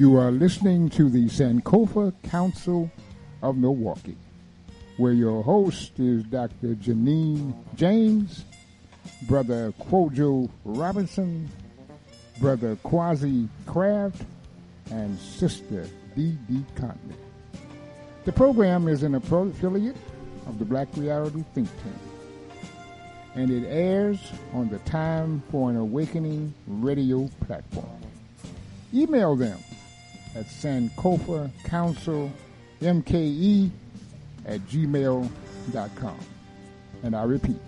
You are listening to the Sankofa Council of Milwaukee, where your host is Dr. Janine James, Brother Quojo Robinson, Brother Quasi Craft, and Sister Dee Conley. The program is an affiliate of the Black Reality Think Tank, and it airs on the Time for an Awakening radio platform. Email them at Sankofa Council MKE at gmail.com. And I repeat,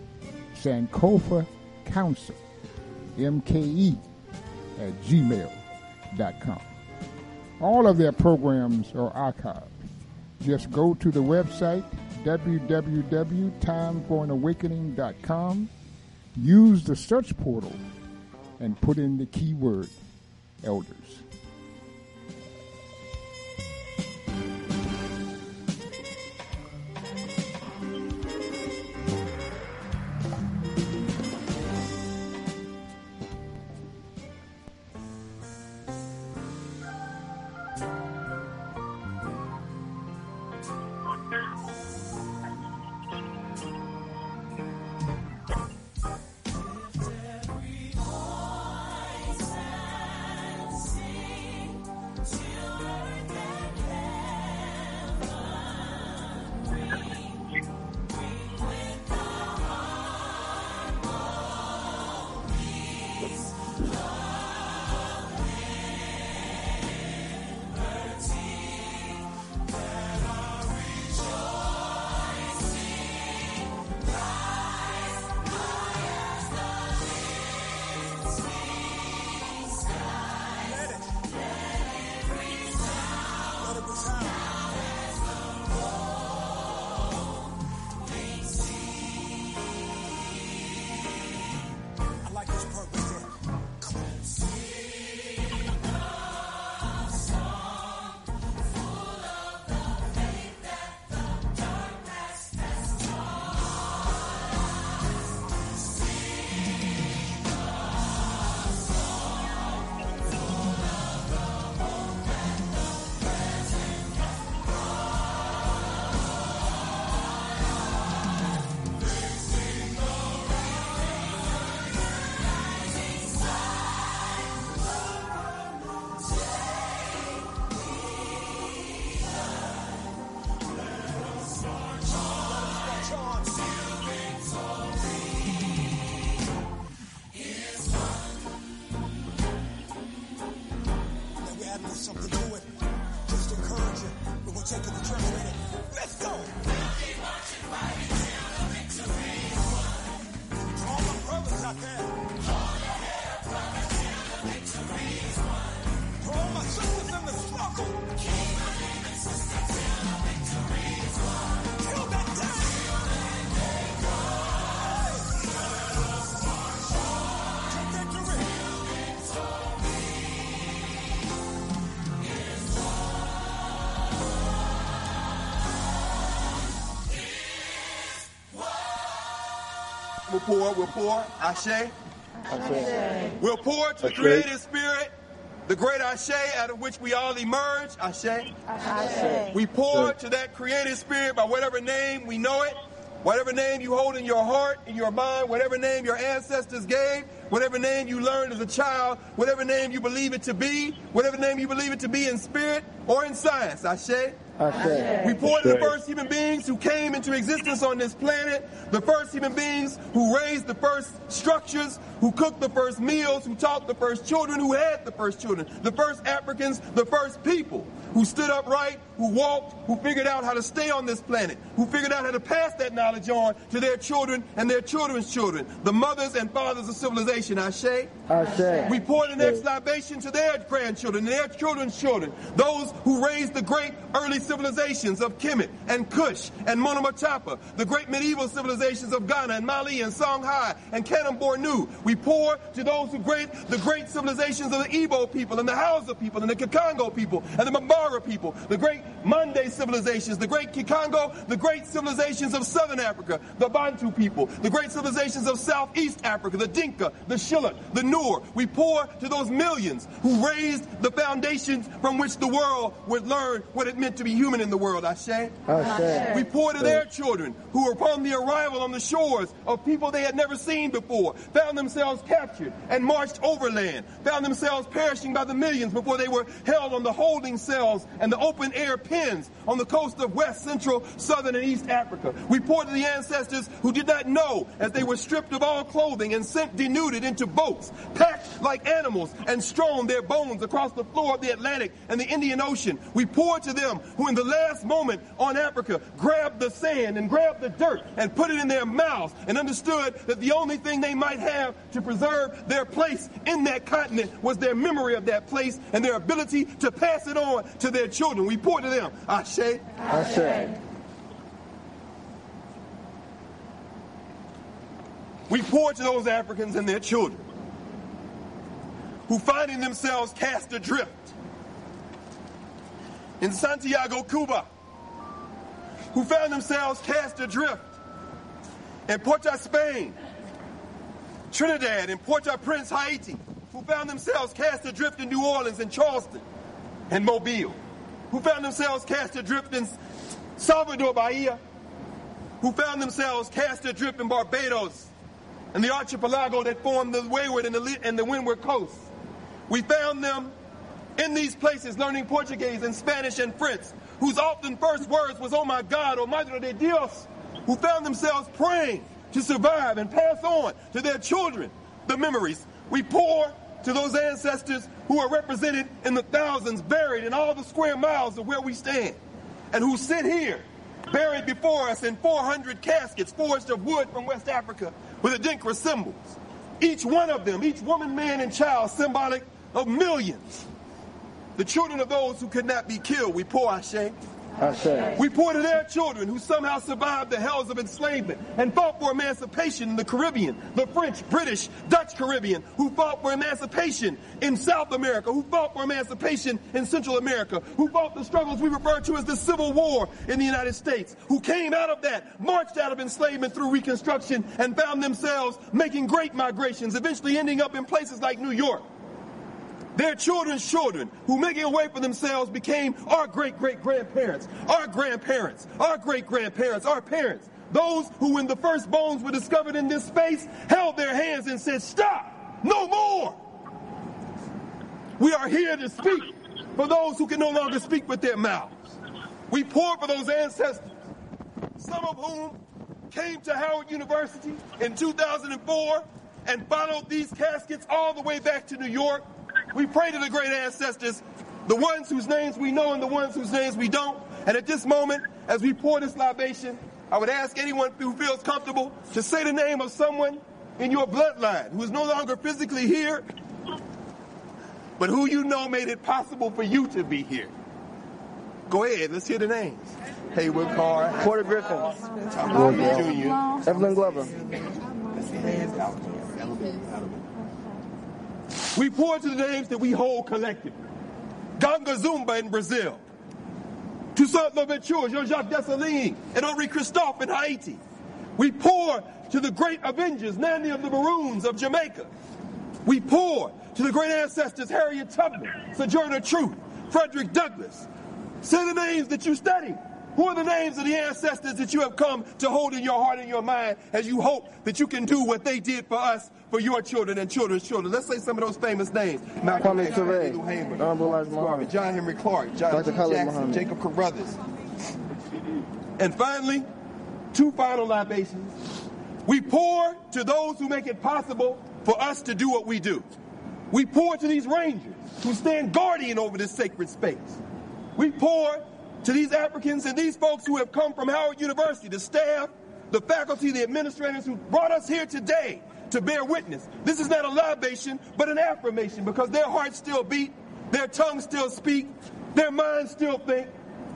Sankofa Council MKE at gmail.com. All of their programs are archived. Just go to the website www.timeforanawakening.com, use the search portal, and put in the keyword elders. Poor, we're poor, Ashe. We're poor to the creative spirit, the great Ashe out of which we all emerge, Ashe. Ashe. We pour to that creative spirit by whatever name we know it, whatever name you hold in your heart, in your mind, whatever name your ancestors gave, whatever name you learned as a child, whatever name you believe it to be, whatever name you believe it to be in spirit or in science, Ashe. We pour to the first human beings who came into existence on this planet, the first human beings who raised the first structures, who cooked the first meals, who taught the first children, who had the first children, the first Africans, the first people who stood upright, who walked, who figured out how to stay on this planet, who figured out how to pass that knowledge on to their children and their children's children, the mothers and fathers of civilization, Ashe. We pour the next libation to their grandchildren and their children's children, those who raised the great early civilizations of Kemet and Kush and Monomotapa, the great medieval civilizations of Ghana and Mali and Songhai and Kanem Bornu. We pour to those who great the great civilizations of the Igbo people and the Hausa people and the Kikongo people and the Bambara people, the great Mande civilizations, the great Kikongo, the great civilizations of Southern Africa, the Bantu people, the great civilizations of Southeast Africa, the Dinka, the Shilluk, the Nuer. We pour to those millions who raised the foundations from which the world would learn what it meant to be human in the world. I say. We pour to their children who upon the arrival on the shores of people they had never seen before, found themselves captured and marched overland, found themselves perishing by the millions before they were held on the holding cells and the open air pens on the coast of West, Central, Southern, and East Africa. We pour to the ancestors who did not know as they were stripped of all clothing and sent denuded into boats, packed like animals, and strewn their bones across the floor of the Atlantic and the Indian Ocean. We pour to them who, in the last moment on Africa, grabbed the sand and grabbed the dirt and put it in their mouths and understood that the only thing they might have to preserve their place in that continent was their memory of that place and their ability to pass it on to their children. We pour to them. Ashe. Ashe. We pour to those Africans and their children who finding themselves cast adrift in Santiago, Cuba, who found themselves cast adrift in Port of Spain, Trinidad, and Port-au-Prince, Haiti, who found themselves cast adrift in New Orleans and Charleston and Mobile, who found themselves cast adrift in Salvador Bahia, who found themselves cast adrift in Barbados and the archipelago that formed the wayward and the, and the windward coast. We found them in these places learning Portuguese and Spanish and French, whose often first words was, oh my God, oh Madre de Dios, who found themselves praying to survive and pass on to their children the memories. We pour to those ancestors who are represented in the thousands buried in all the square miles of where we stand and who sit here buried before us in 400 caskets forged of wood from West Africa with Adinkra symbols. Each one of them, each woman, man, and child, symbolic of millions. The children of those who could not be killed, we pour Ashe. Ashe. We pour to their children who somehow survived the hells of enslavement and fought for emancipation in the Caribbean, the French, British, Dutch Caribbean, who fought for emancipation in South America, who fought for emancipation in Central America, who fought the struggles we refer to as the Civil War in the United States, who came out of that, marched out of enslavement through Reconstruction, and found themselves making great migrations, eventually ending up in places like New York. Their children's children, who making a way for themselves, became our great great grandparents, our grandparents, our great grandparents, our parents. Those who, when the first bones were discovered in this space, held their hands and said, Stop! No more! We are here to speak for those who can no longer speak with their mouths. We pour for those ancestors, some of whom came to Howard University in 2004 and followed these caskets all the way back to New York. We pray to the great ancestors, the ones whose names we know and the ones whose names we don't. And at this moment, as we pour this libation, I would ask anyone who feels comfortable to say the name of someone in your bloodline who is no longer physically here, but who you know made it possible for you to be here. Go ahead, let's hear the names. Haywood Carr, Porter Griffin. Tom Jr., Evelyn Glover. We pour to the names that we hold collectively. Ganga Zumba in Brazil. Toussaint Louverture, Jean-Jacques Dessalines, and Henri Christophe in Haiti. We pour to the great Avengers, Nanny of the Maroons of Jamaica. We pour to the great ancestors, Harriet Tubman, Sojourner Truth, Frederick Douglass. Say the names that you study. Who are the names of the ancestors that you have come to hold in your heart and your mind as you hope that you can do what they did for us, for your children and children's children? Let's say some of those famous names. Malcolm X, Ture, Hamer, Honorable Elijah Marvin, John Henrik Clarke, John Dr. Jackson, Muhammad. Jacob Carruthers. And finally, two final libations. We pour to those who make it possible for us to do what we do. We pour to these rangers who stand guardian over this sacred space. We pour to these Africans and these folks who have come from Howard University, the staff, the faculty, the administrators who brought us here today to bear witness. This is not a libation, but an affirmation because their hearts still beat, their tongues still speak, their minds still think,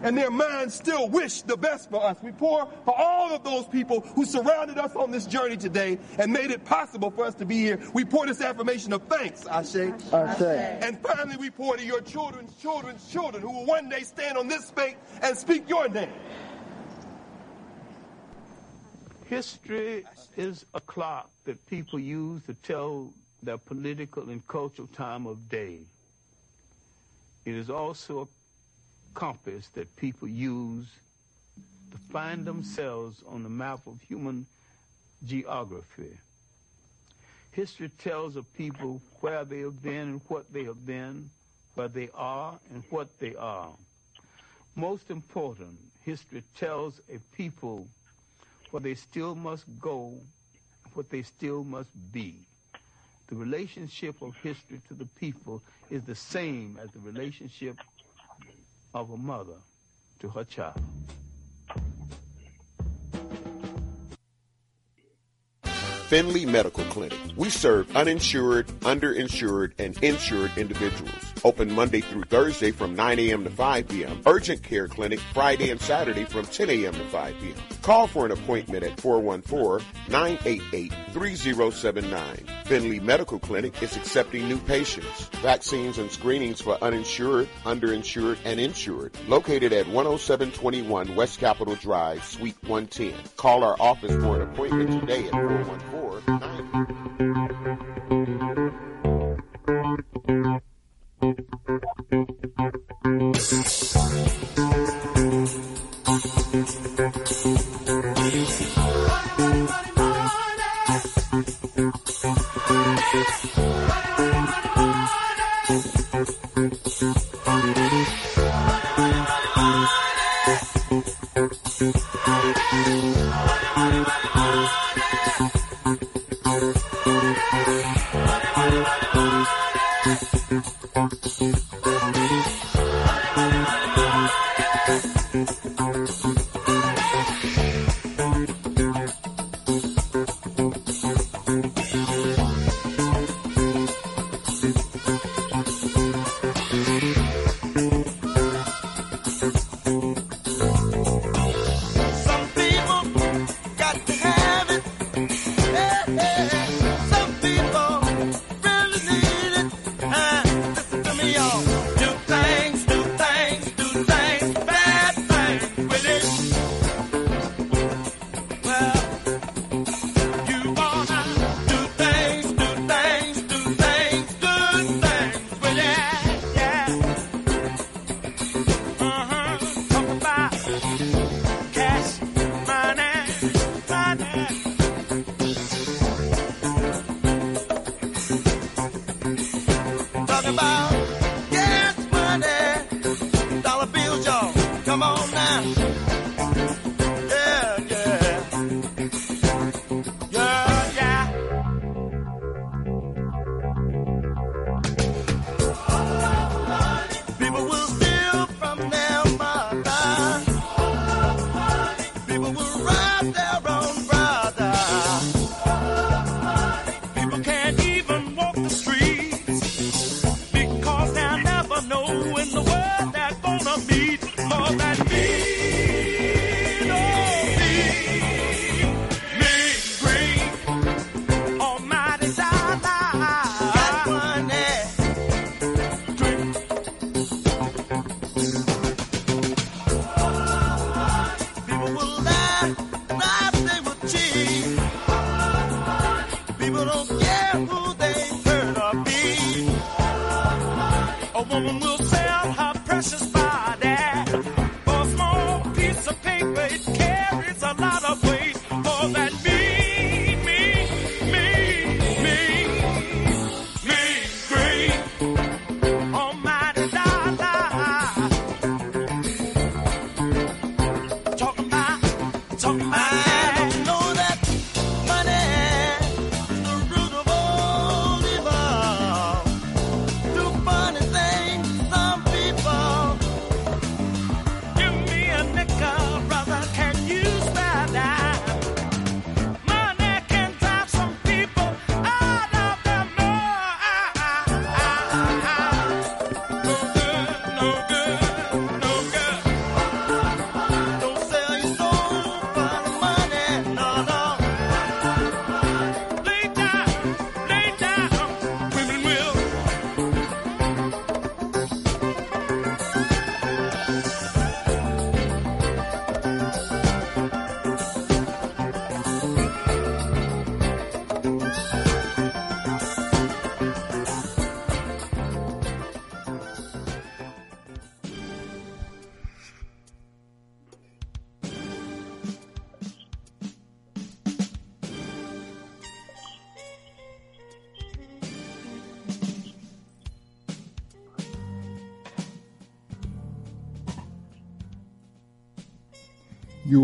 and their minds still wish the best for us. We pour for all of those people who surrounded us on this journey today and made it possible for us to be here. We pour this affirmation of thanks, Ashe. Ashe. And finally, we pour to your children's children's children who will one day stand on this space and speak your name. History is a clock that people use to tell their political and cultural time of day. It is also a compass that people use to find themselves on the map of human geography. History tells of people where they have been and what they have been, where they are and what they are. Most important, history tells a people where they still must go, and what they still must be. The relationship of history to the people is the same as the relationship of a mother to her child. Finley Medical Clinic. We serve uninsured, underinsured, and insured individuals. Open Monday through Thursday from 9 a.m. to 5 p.m. Urgent Care Clinic Friday and Saturday from 10 a.m. to 5 p.m. Call for an appointment at 414-988-3079. Finley Medical Clinic is accepting new patients. Vaccines and screenings for uninsured, underinsured, and insured. Located at 10721 West Capitol Drive, Suite 110. Call our office for an appointment today at 414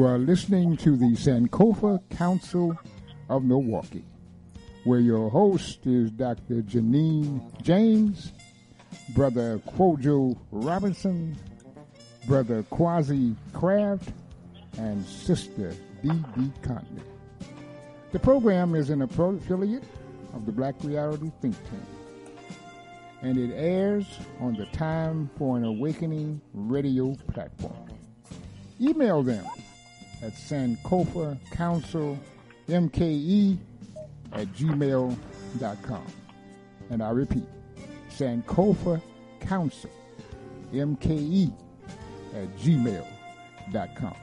You are listening to the Sankofa Council of Milwaukee, where your host is Dr. Janine James, Brother Quojo Robinson, Brother Quasi Craft, and Sister D.D. Conley. The program is an affiliate of the Black Reality Think Tank, and it airs on the Time for an Awakening radio platform. Email them at Sankofa Council MKE at gmail.com. And I repeat, Sankofa Council MKE at gmail.com.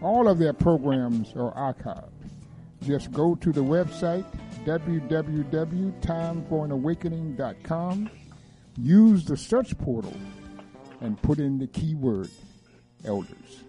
All of their programs are archived. Just go to the website www.timeforanawakening.com, use the search portal, and put in the keyword elders.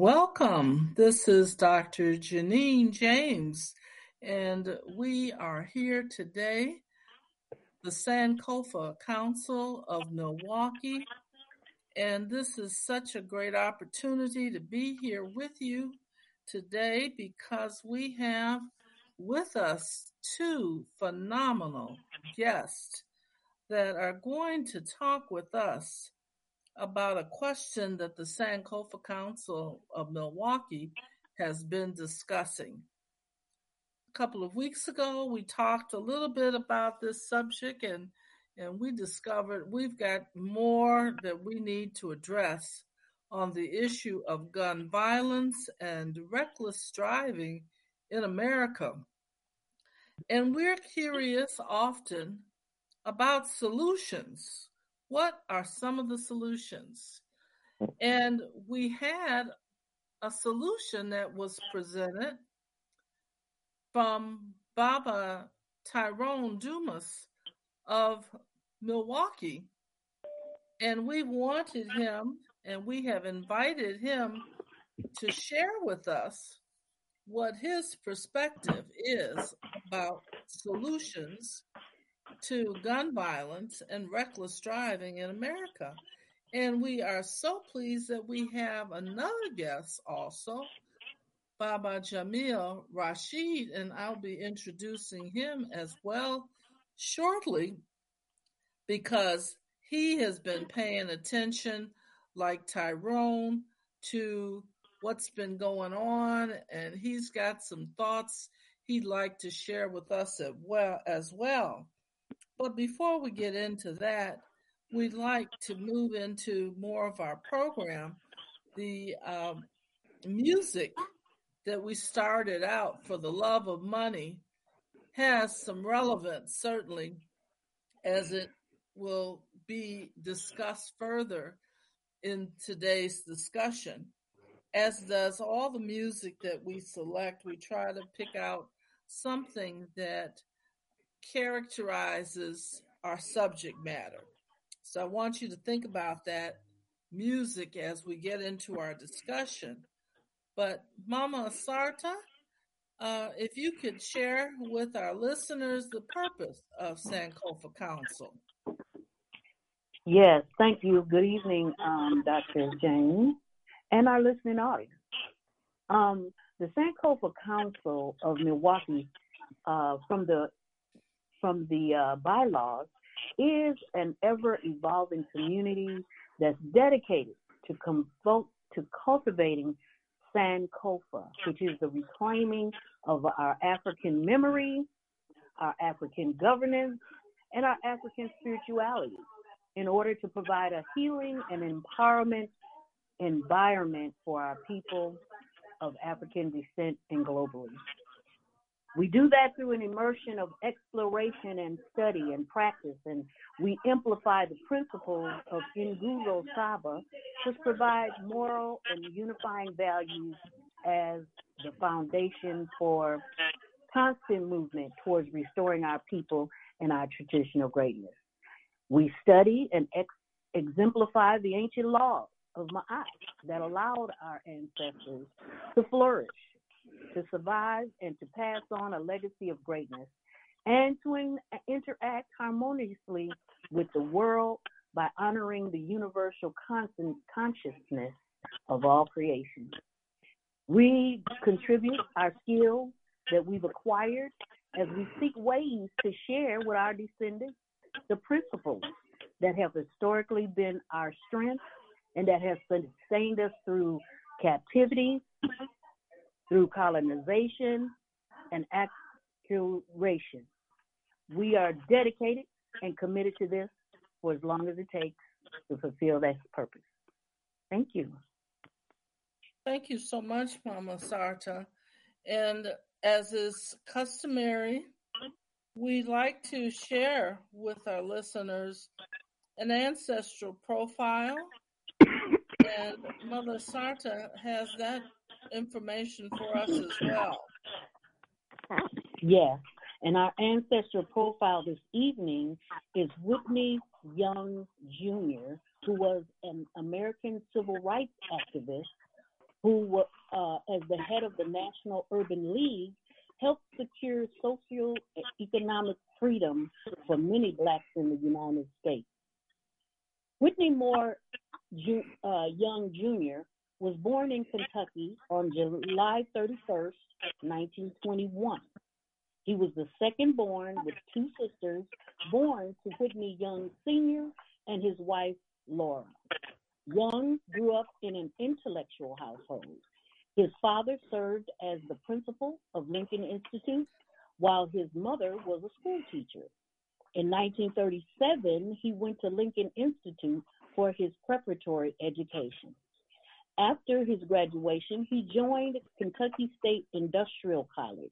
Welcome. This is Dr. Janine James, and we are here today, the Sankofa Council of Milwaukee. And this is such a great opportunity to be here with you today because we have with us two phenomenal guests that are going to talk with us about a question that the Sankofa Council of Milwaukee has been discussing. A couple of weeks ago, we talked a little bit about this subject and and we discovered we've got more that we need to address on the issue of gun violence and reckless driving in America. And we're curious often about solutions what are some of the solutions? Mm-hmm. And we had a solution that was presented from Baba Tyrone Dumas of Milwaukee. And we wanted him and we have invited him to share with us what his perspective is about solutions to gun violence and reckless driving in America. And we are so pleased that we have another guest also, Baba Jamal Rasheed, and I'll be introducing him as well shortly because he has been paying attention, like Tyrone, to what's been going on, and he's got some thoughts he'd like to share with us as well. But before we get into that, we'd like to move into more of our program. The um, music that we started out for the love of money has some relevance, certainly, as it will be discussed further in today's discussion. As does all the music that we select, we try to pick out something that characterizes our subject matter. So I want you to think about that music as we get into our discussion. But Mama Sarta, uh, if you could share with our listeners the purpose of Sankofa Council. Yes, thank you. Good evening, um, Dr. Jane, and our listening audience. Um, the Sankofa Council of Milwaukee, uh, from the from the uh, bylaws is an ever evolving community that's dedicated to, com- to cultivating Sankofa, which is the reclaiming of our African memory, our African governance, and our African spirituality in order to provide a healing and empowerment environment for our people of African descent and globally. We do that through an immersion of exploration and study and practice, and we amplify the principles of Nguzo Saba, which provides moral and unifying values as the foundation for constant movement towards restoring our people and our traditional greatness. We study and ex- exemplify the ancient laws of Ma'at that allowed our ancestors to flourish, to survive, and to pass on a legacy of greatness, and to in- interact harmoniously with the world by honoring the universal constant consciousness of all creation. We contribute our skills that we've acquired as we seek ways to share with our descendants the principles that have historically been our strength and that have sustained us through captivity, through colonization, and acculturation. We are dedicated and committed to this for as long as it takes to fulfill that purpose. Thank you. Thank you so much, Mama Sarta. And as is customary, we like to share with our listeners an ancestral profile. And Mother Sarta has that information for us as well. Yes. And our ancestral profile this evening is Whitney Young Jr., who was an American civil rights activist who, uh, as the head of the National Urban League, helped secure social economic freedom for many blacks in the United States. Whitney Moore Ju- uh, Young Jr. was born in Kentucky on July 31st, 1921. He was the second born with two sisters born to Whitney Young Sr. and his wife, Laura. Young grew up in an intellectual household. His father served as the principal of Lincoln Institute, while his mother was a school teacher. In 1937, he went to Lincoln Institute for his preparatory education. After his graduation, he joined Kentucky State Industrial College.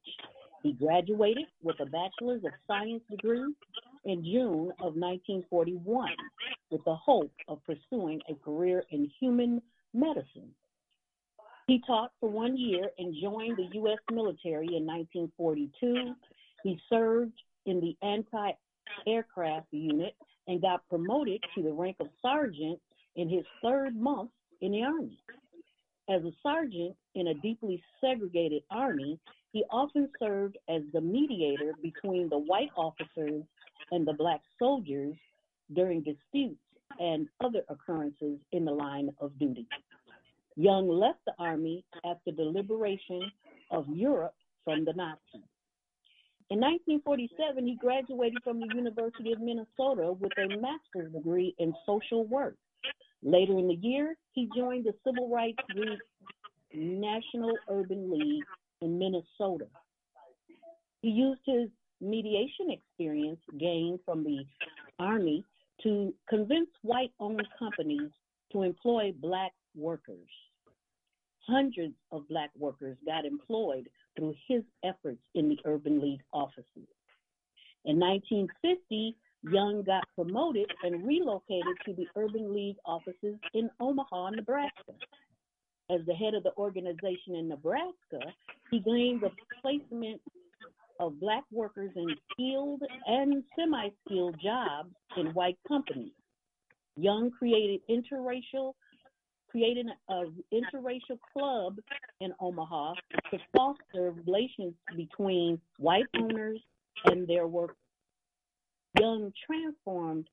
He graduated with a Bachelor's of Science degree in June of 1941 with the hope of pursuing a career in human medicine. He taught for one year and joined the U.S. military in 1942. He served in the anti aircraft unit and got promoted to the rank of sergeant in his third month in the Army. As a sergeant in a deeply segregated Army, he often served as the mediator between the white officers and the black soldiers during disputes and other occurrences in the line of duty. Young left the Army after the liberation of Europe from the Nazis. In 1947, he graduated from the University of Minnesota with a master's degree in social work. Later in the year, he joined the civil rights group National Urban League in Minnesota. He used his mediation experience gained from the Army to convince white owned companies to employ black workers. Hundreds of black workers got employed through his efforts in the Urban League offices. In 1950, Young got promoted and relocated to the Urban League offices in Omaha, Nebraska. As the head of the organization in Nebraska, he gained the placement of black workers in skilled and semi skilled jobs in white companies. Young created interracial created an interracial club in Omaha to foster relations between white owners and their workers. Young transformed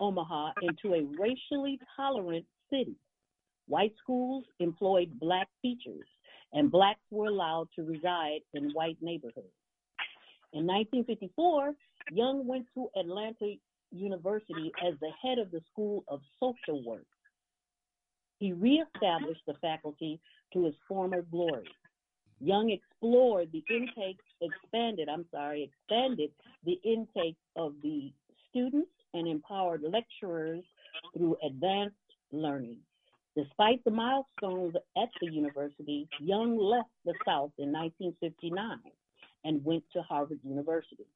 Omaha into a racially tolerant city. White schools employed black teachers, and blacks were allowed to reside in white neighborhoods. In 1954, Young went to Atlanta University as the head of the School of Social Work. He reestablished the faculty to his former glory. Young explored the intake, expanded, I'm sorry, expanded the intake of the students and empowered lecturers through advanced learning. Despite the milestones at the university, Young left the South in 1959 and went to Harvard University.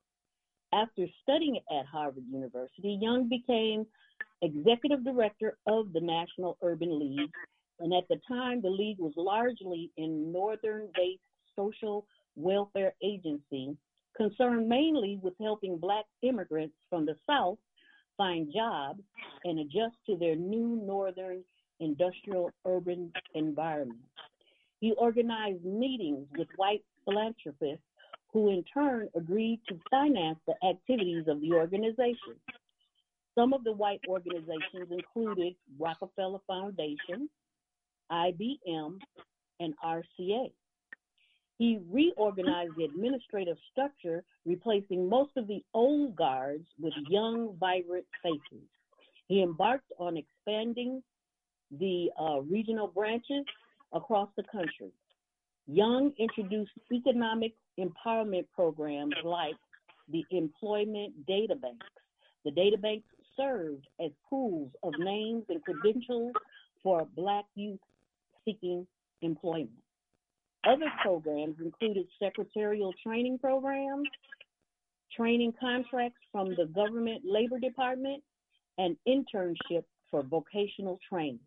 After studying at Harvard University, Young became executive director of the National Urban League, and at the time, the league was largely a northern-based social welfare agency concerned mainly with helping black immigrants from the South find jobs and adjust to their new northern industrial urban environment. He organized meetings with white philanthropists who in turn agreed to finance the activities of the organization. Some of the white organizations included Rockefeller Foundation, IBM, and RCA. He reorganized the administrative structure, replacing most of the old guards with young, vibrant faces. He embarked on expanding the uh, regional branches across the country. Young introduced economic empowerment programs like the Employment Data Banks. The data banks served as pools of names and credentials for Black youth seeking employment. Other programs included secretarial training programs, training contracts from the government labor department, and internship for vocational training.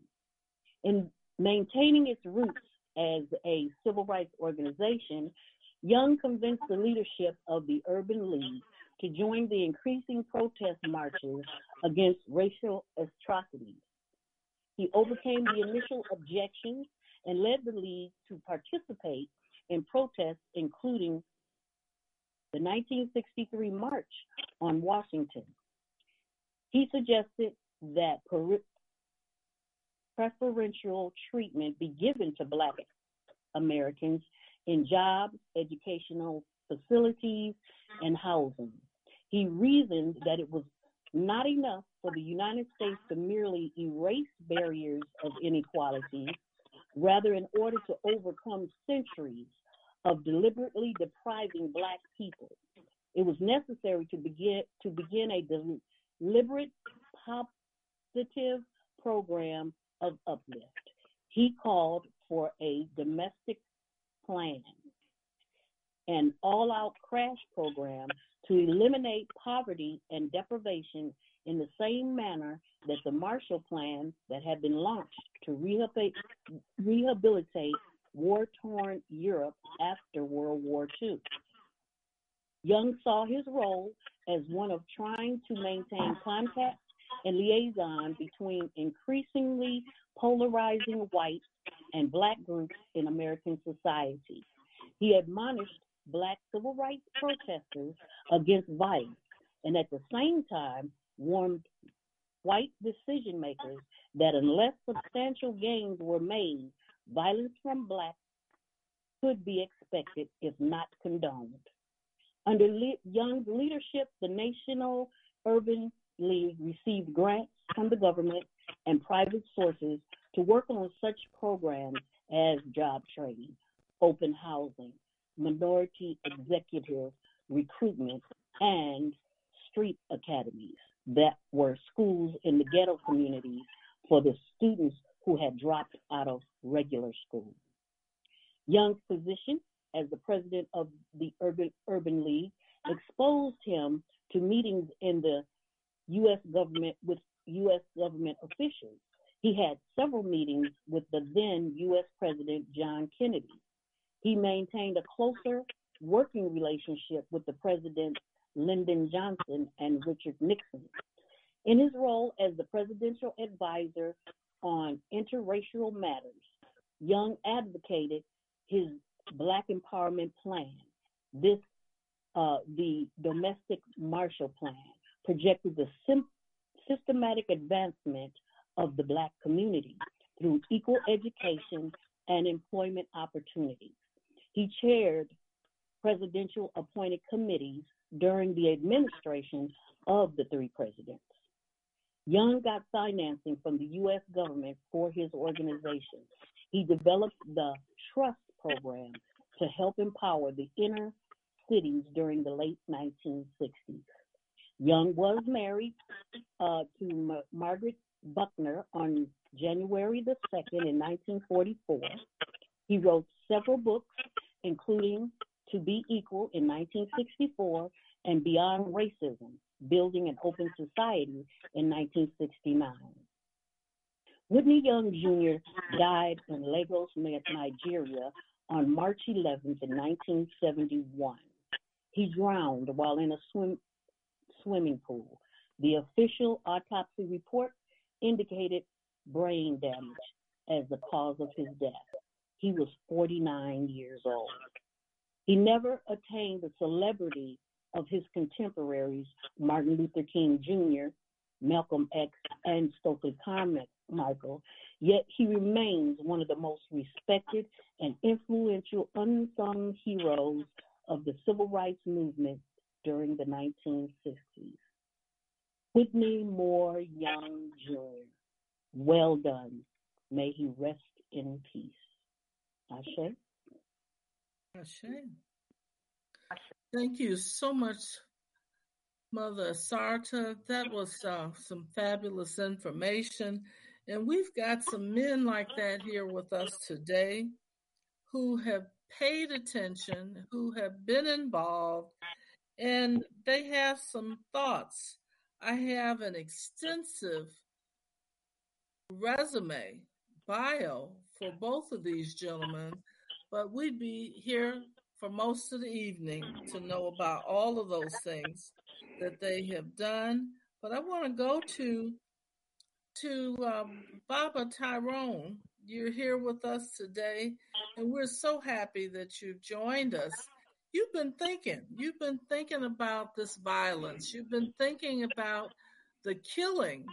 In maintaining its roots as a civil rights organization, Young convinced the leadership of the Urban League to join the increasing protest marches against racial atrocities. He overcame the initial objections and led the League to participate in protests, including the 1963 March on Washington. He suggested that preferential treatment be given to Black Americans in jobs, educational facilities, and housing. He reasoned that it was not enough for the United States to merely erase barriers of inequality, rather, in order to overcome centuries of deliberately depriving Black people, it was necessary to begin to begin a deliberate, positive program of uplift. He called for a domestic plan, an all out crash program to eliminate poverty and deprivation in the same manner that the Marshall Plan that had been launched to rehabilitate war torn Europe after World War II. Young saw his role as one of trying to maintain contact and liaison between increasingly polarizing white and black groups in American society. He admonished black civil rights protesters against violence and at the same time warned white decision makers that unless substantial gains were made, violence from blacks could be expected if not condoned. Under Le- Young's leadership, the National Urban League received grants from the government and private sources to work on such programs as job training, open housing, minority executive recruitment, and street academies that were schools in the ghetto communities for the students who had dropped out of regular school. Young's position as the president of the Urban, Urban League exposed him to meetings in the U.S. government with U.S. government officials. He had several meetings with the then U.S. President John Kennedy. He maintained a closer working relationship with the presidents Lyndon Johnson and Richard Nixon. In his role as the presidential advisor on interracial matters, Young advocated his Black Empowerment Plan. This, uh, the Domestic Marshall Plan, projected the sim- systematic advancement of the Black community through equal education and employment opportunities. He chaired presidential appointed committees during the administration of the three presidents. Young got financing from the U.S. government for his organization. He developed the Trust Program to help empower the inner cities during the late 1960s. Young was married uh, to Margaret Buckner on January the 2nd in 1944. He wrote several books, including To Be Equal in 1964 and Beyond Racism Building an Open Society in 1969. Whitney Young Jr. died in Lagos, Nigeria on March 11th in 1971. He drowned while in a swim, swimming pool. The official autopsy report indicated brain damage as the cause of his death. He was 49 years old. He never attained the celebrity of his contemporaries, Martin Luther King Jr., Malcolm X, and Stokely Carmichael, yet he remains one of the most respected and influential unsung heroes of the civil rights movement during the 1960s. Whitney Moore Young Jr., well done. May he rest in peace. Ashe. Ashe. Thank you so much, Mother Sarta. That was uh, some fabulous information. And we've got some men like that here with us today who have paid attention, who have been involved, and they have some thoughts. I have an extensive resume, bio for both of these gentlemen, but we'd be here for most of the evening to know about all of those things that they have done. But I want to go to to um, Baba Tyrone. You're here with us today, and we're so happy that you've joined us. You've been thinking. You've been thinking about this violence. You've been thinking about the killing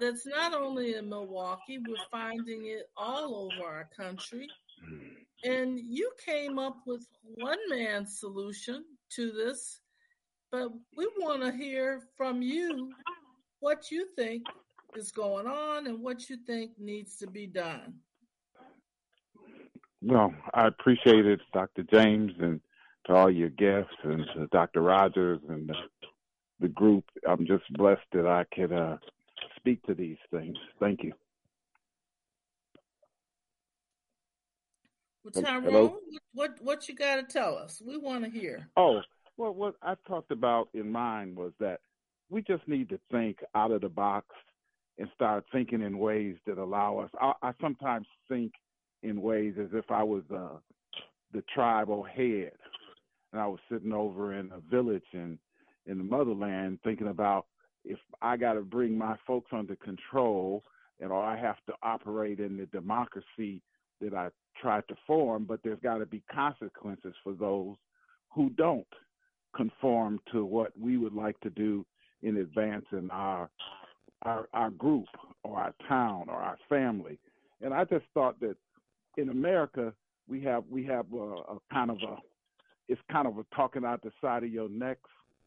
that's not only in Milwaukee, we're finding it all over our country. And you came up with one man's solution to this, but we want to hear from you what you think is going on and what you think needs to be done. Well, I appreciate it, Dr. James, and to all your guests, and to Dr. Rogers and the, the group. I'm just blessed that I could uh, speak to these things. Thank you. Well, Tyrone, Hello? what what you got to tell us? We want to hear. Oh, well, what I talked about in mine was that we just need to think out of the box and start thinking in ways that allow us. I, I sometimes think in ways as if I was uh, the tribal head, and I was sitting over in a village in in the motherland, thinking about if I got to bring my folks under control, and or I have to operate in the democracy that I tried to form, but there's got to be consequences for those who don't conform to what we would like to do in advancing our our our group or our town or our family. And I just thought that in America we have we have a, a kind of a it's kind of a talking out the side of your neck.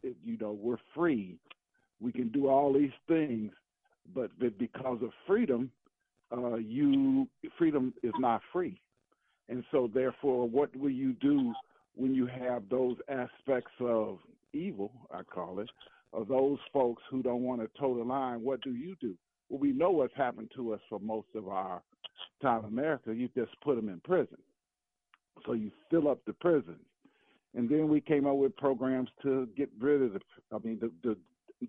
You know, we're free. We can do all these things, but, because of freedom, uh, you freedom is not free. And so, therefore, what will you do when you have those aspects of evil, I call it, of those folks who don't want to toe the line? What do you do? Well, we know what's happened to us for most of our time in America. You just put them in prison. So you fill up the prisons. And then we came up with programs to get rid of the, I mean, to, to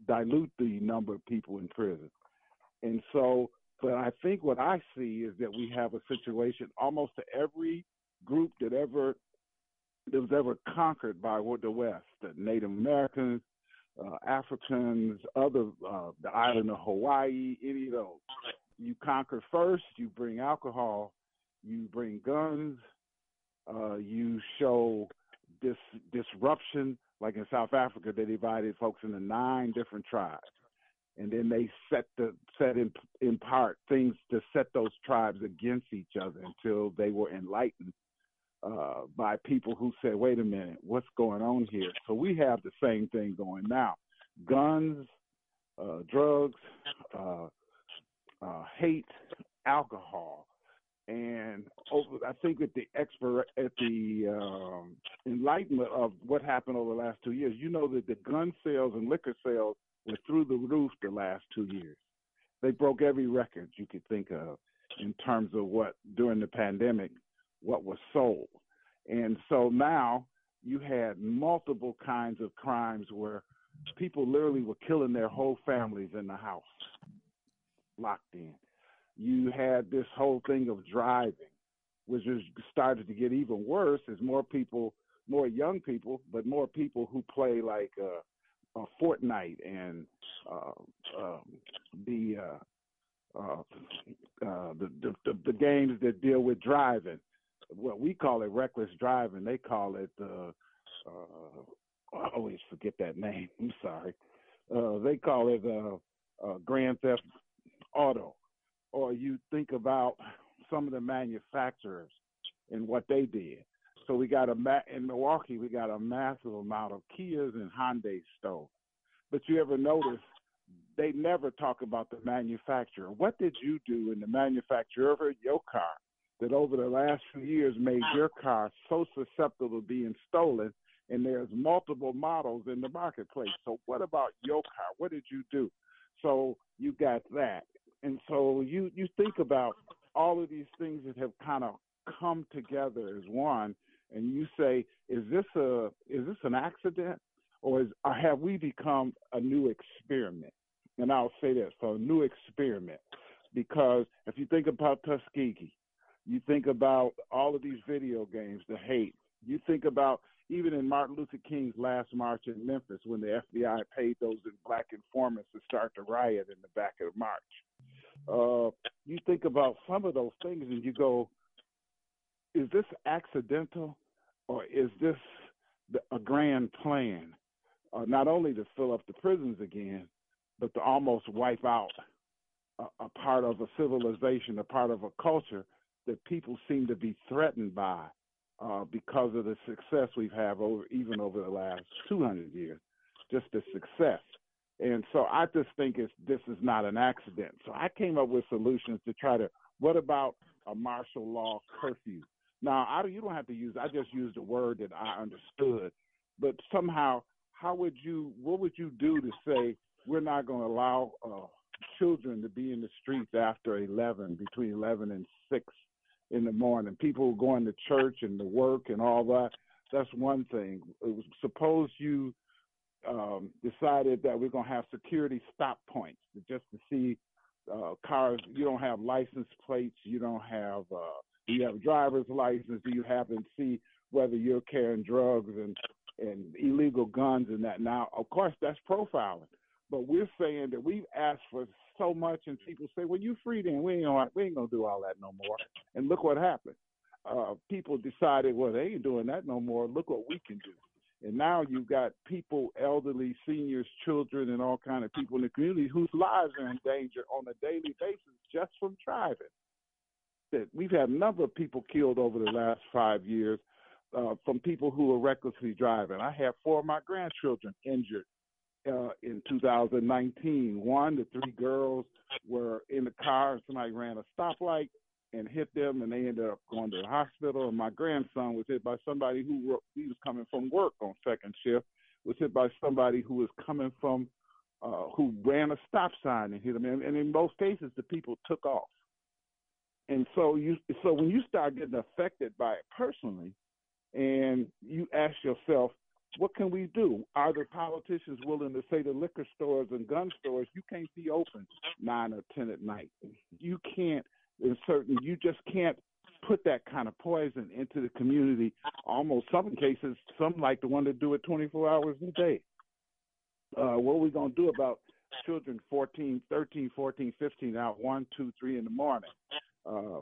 dilute the number of people in prison. And so but I think what I see is that we have a situation almost to every group that ever that was ever conquered by the West, the Native Americans, uh, Africans, other uh, the island of Hawaii, any of those. You conquer first, you bring alcohol, you bring guns, uh, you show this disruption. Like in South Africa, they divided folks into nine different tribes and then they set the set in in part things to set those tribes against each other until they were enlightened uh, by people who said, "Wait a minute, what's going on here?" So we have the same thing going now: guns, uh, drugs, uh, uh hate, alcohol, and over, I think at the expert at the um, enlightenment of what happened over the last two years, you know that the gun sales and liquor sales were through the roof the last two years. They broke every record you could think of in terms of what during the pandemic what was sold. And so now you had multiple kinds of crimes where people literally were killing their whole families in the house, locked in. You had this whole thing of driving, which has started to get even worse as more people, more young people, but more people who play like uh, uh, Fortnite and uh, um, the uh, uh, uh, the, the, the the games that deal with driving. What we call it reckless driving, they call it. I always forget that name. I'm sorry. They call it Grand Theft Auto. Or you think about some of the manufacturers and what they did. So we got a ma- in Milwaukee, we got a massive amount of Kias and Hyundai stove. But you ever notice they never talk about the manufacturer. What did you do in the manufacturer of your car that over the last few years made your car so susceptible to being stolen? And there's multiple models in the marketplace. So what about your car? What did you do? So you got that. And so you you think about all of these things that have kind of come together as one and you say is this a is this an accident or is or have we become a new experiment? And I'll say this so a new experiment. Because if you think about Tuskegee you think about all of these video games the hate you think about even in Martin Luther King's last march in Memphis when the FBI paid those black informants to start the riot in the back of the march uh, you think about some of those things and you go, is this accidental or is this a grand plan? Uh, not only to fill up the prisons again, but to almost wipe out a, a part of a civilization, a part of a culture that people seem to be threatened by uh, because of the success we've had over even over the last 200 years. Just the success. And so I just think it's this is not an accident. So I came up with solutions to try to. What about a martial law curfew? Now I you don't have to use. I just used a word that I understood, but somehow, how would you? What would you do to say we're not going to allow uh, children to be in the streets after eleven, between eleven and six in the morning? People going to church and to work and all that. That's one thing. Suppose you um, decided that we're going to have security stop points just to see uh, cars. You don't have license plates. You don't have. Uh, you have a driver's license. Do you happen to see whether you're carrying drugs and and illegal guns and that? Now, of course, that's profiling. But we're saying that we've asked for so much, and people say, "Well, you free then. We ain't gonna, we ain't gonna do all that no more." And look what happened. Uh, people decided, well, they ain't doing that no more. Look what we can do. And now you've got people, elderly, seniors, children, and all kind of people in the community whose lives are in danger on a daily basis just from driving. That we've had a number of people killed over the last five years uh, from people who are recklessly driving. I have four of my grandchildren injured uh, in 2019. One, the three girls were in the car. And somebody ran a stoplight and hit them, and they ended up going to the hospital. And my grandson was hit by somebody who he was coming from work on second shift, was hit by somebody who was coming from uh, who ran a stop sign and hit him. And, and in most cases, the people took off. And so you, so when you start getting affected by it personally, and you ask yourself, what can we do? Are the politicians willing to say the liquor stores and gun stores you can't be open nine or ten at night? You can't in certain you just can't put that kind of poison into the community. Almost some cases, some like the one to do it 24 hours a day. Uh, what are we going to do about children 14, 13, 14, 15 out one, two, three in the morning? Uh,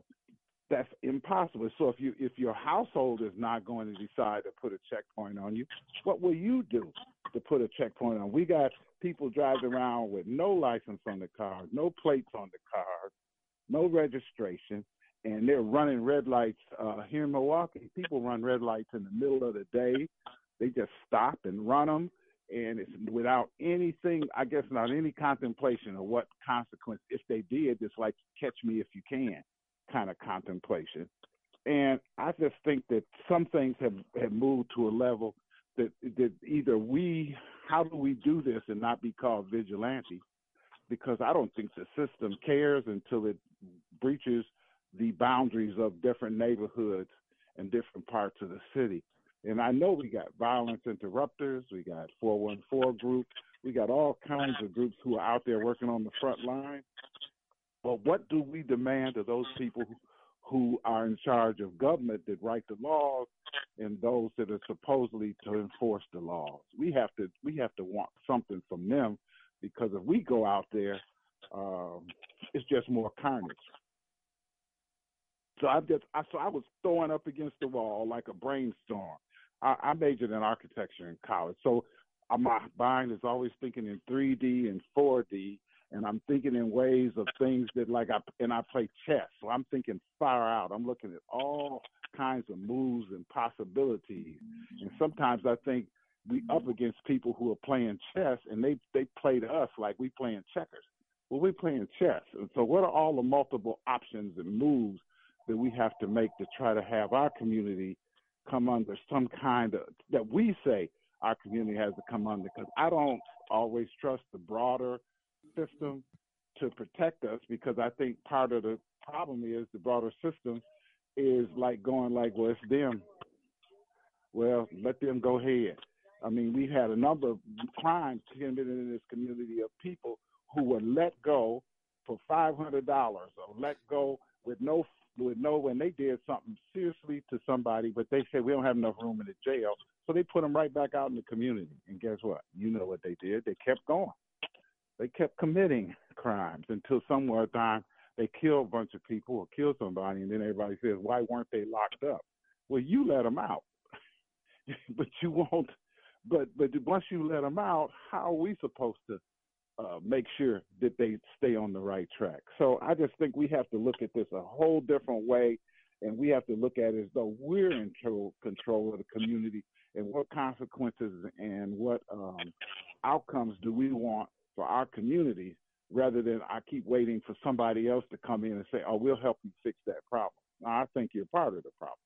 that's impossible. So if you if your household is not going to decide to put a checkpoint on you, what will you do to put a checkpoint on? We got people driving around with no license on the car, no plates on the car, no registration, and they're running red lights uh, here in Milwaukee. People run red lights in the middle of the day. They just stop and run them, and it's without anything, I guess, not any contemplation of what consequence if they did. It's like catch me if you can kind of contemplation. And I just think that some things have, have moved to a level that that either we, how do we do this and not be called vigilante? Because I don't think the system cares until it breaches the boundaries of different neighborhoods and different parts of the city. And I know we got violence interrupters, we got 414 groups, we got all kinds of groups who are out there working on the front line. But what do we demand of those people who are in charge of government that write the laws and those that are supposedly to enforce the laws? We have to we have to want something from them because if we go out there um, it's just more carnage. So I just, I, so I was throwing up against the wall like a brainstorm. I, I majored in architecture in college, so uh, my mind is always thinking in 3D and 4D, and I'm thinking in ways of things that like I and I play chess, so I'm thinking far out. I'm looking at all kinds of moves and possibilities, and sometimes I think we up against people who are playing chess, and they they play to us like we playing checkers. Well, we playing chess, and so what are all the multiple options and moves that we have to make to try to have our community come under some kind of that we say our community has to come under because I don't always trust the broader system to protect us because I think part of the problem is the broader system is like going like, well, it's them. Well, let them go ahead. I mean, we've had a number of crimes committed in this community of people who were let go for five hundred dollars or let go with no would know when they did something seriously to somebody, but they said we don't have enough room in the jail, so they put them right back out in the community. And guess what? You know what they did? They kept going. They kept committing crimes until somewhere time they killed a bunch of people or killed somebody, and then everybody says, "Why weren't they locked up?" Well, you let them out, but you won't. But but once you let them out, how are we supposed to uh, make sure that they stay on the right track. So I just think we have to look at this a whole different way, and we have to look at it as though we're in control, of the community and what consequences and what um, outcomes do we want for our communities rather than I keep waiting for somebody else to come in and say, oh, we'll help you fix that problem. I think you're part of the problem.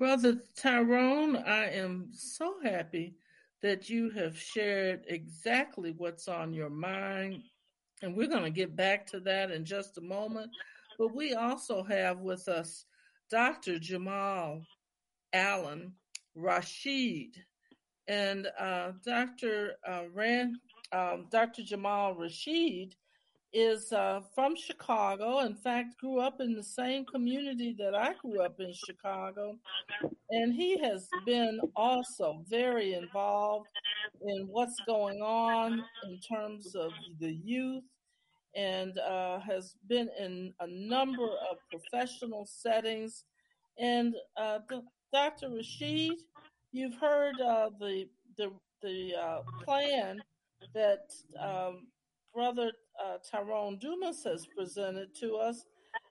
Brother Tyrone, I am so happy that you have shared exactly what's on your mind. And we're going to get back to that in just a moment. But we also have with us Dr. Jamal Allen Rasheed. And uh, Dr. Uh, um, Dr. Jamal Rasheed is uh, from Chicago. In fact, grew up in the same community that I grew up in Chicago. And he has been also very involved in what's going on in terms of the youth and uh, has been in a number of professional settings. And uh, Dr. Rasheed, you've heard uh, the the the uh, plan that um, Brother uh, Tyrone Dumas has presented to us,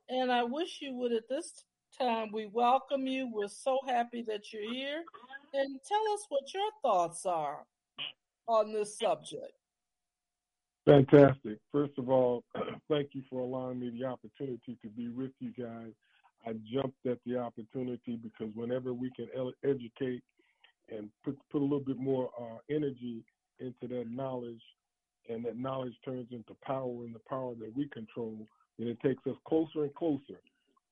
and I wish you would at this time. We welcome you. We're so happy that you're here, and tell us what your thoughts are on this subject. Fantastic. First of all, thank you for allowing me the opportunity to be with you guys. I jumped at the opportunity because whenever we can educate and put put a little bit more uh, energy into that knowledge, and that knowledge turns into power, and the power that we control, then it takes us closer and closer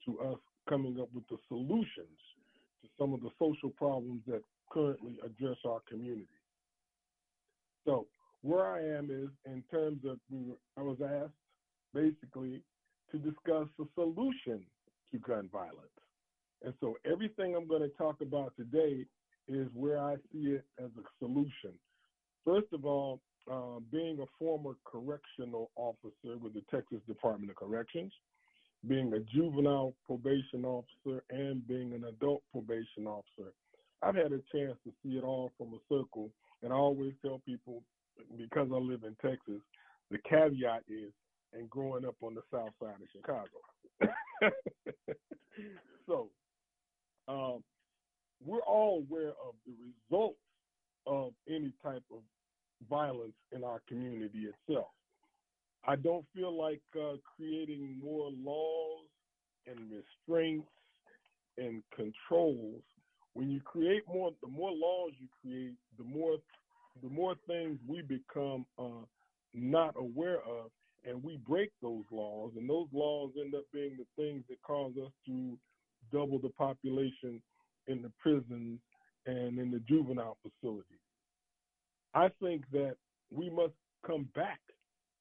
to us coming up with the solutions to some of the social problems that currently address our community. So where I am is in terms of I was asked basically to discuss a solution to gun violence. And so everything I'm going to talk about today is where I see it as a solution. First of all, uh, being a former correctional officer with the Texas Department of Corrections, being a juvenile probation officer, and being an adult probation officer, I've had a chance to see it all from a circle. And I always tell people because I live in Texas, the caveat is, and growing up on the south side of Chicago. so, um, we're all aware of the results of any type of violence in our community itself. I don't feel like uh, creating more laws and restraints and controls. When you create more, the more laws you create, the more the more things we become uh, not aware of, and we break those laws, and those laws end up being the things that cause us to double the population in the prisons and in the juvenile facilities. I think that we must come back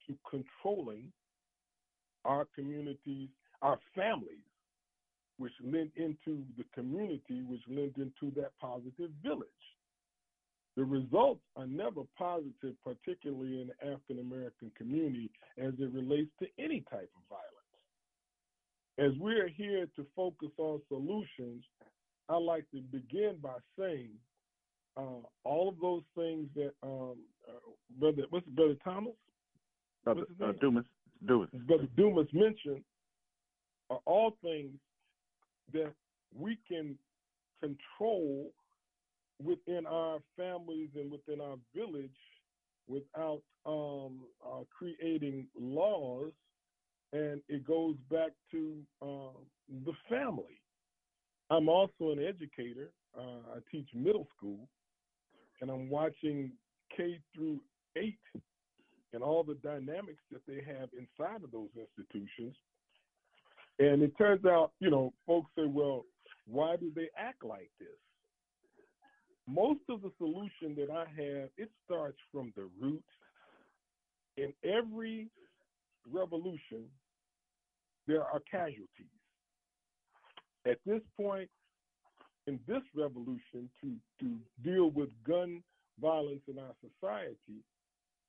to controlling our communities, our families, which lend into the community, which lend into that positive village. the results are never positive, particularly in the African American community as it relates to any type of violence. As we're here to focus on solutions, I like to begin by saying uh, all of those things that um, uh, brother, what's brother Thomas? Brother uh. Dumas, Dumas. Brother Dumas mentioned are all things that we can control within our families and within our village without um, uh, creating laws. And it goes back to uh, the family. I'm also an educator. Uh, I teach middle school, and I'm watching K through eight and all the dynamics that they have inside of those institutions. And it turns out, you know, folks say, well, why do they act like this? Most of the solution that I have, it starts from the root. In every revolution, there are casualties. At this point, in this revolution, to, to deal with gun violence in our society,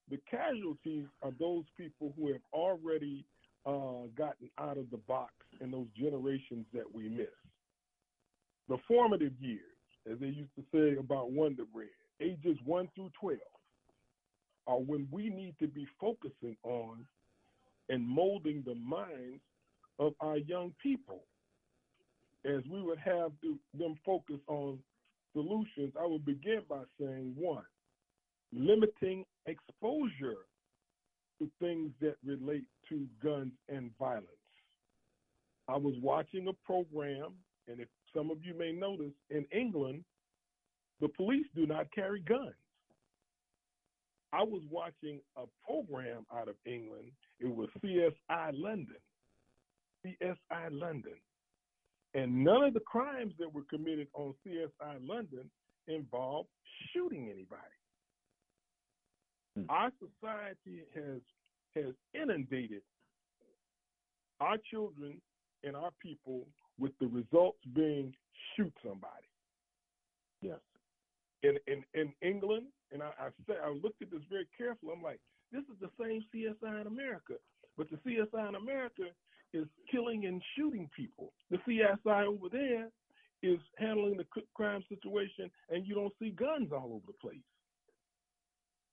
the casualties are those people who have already uh, gotten out of the box in those generations that we miss. The formative years, as they used to say about Wonder Bread, ages 1 through 12, are when we need to be focusing on and molding the minds of our young people. As we would have them focus on solutions, I would begin by saying one, limiting exposure to things that relate to guns and violence. I was watching a program, and if some of you may notice, in England, the police do not carry guns. I was watching a program out of England. It was CSI London. CSI London. And none of the crimes that were committed on CSI London involved shooting anybody. Hmm. Our society has has inundated our children and our people with the results being shoot somebody. Yes. In in, in England, and I, I said I looked at this very carefully. I'm like, this is the same CSI in America, but the CSI in America is killing and shooting people. The CSI over there is handling the crime situation, and you don't see guns all over the place.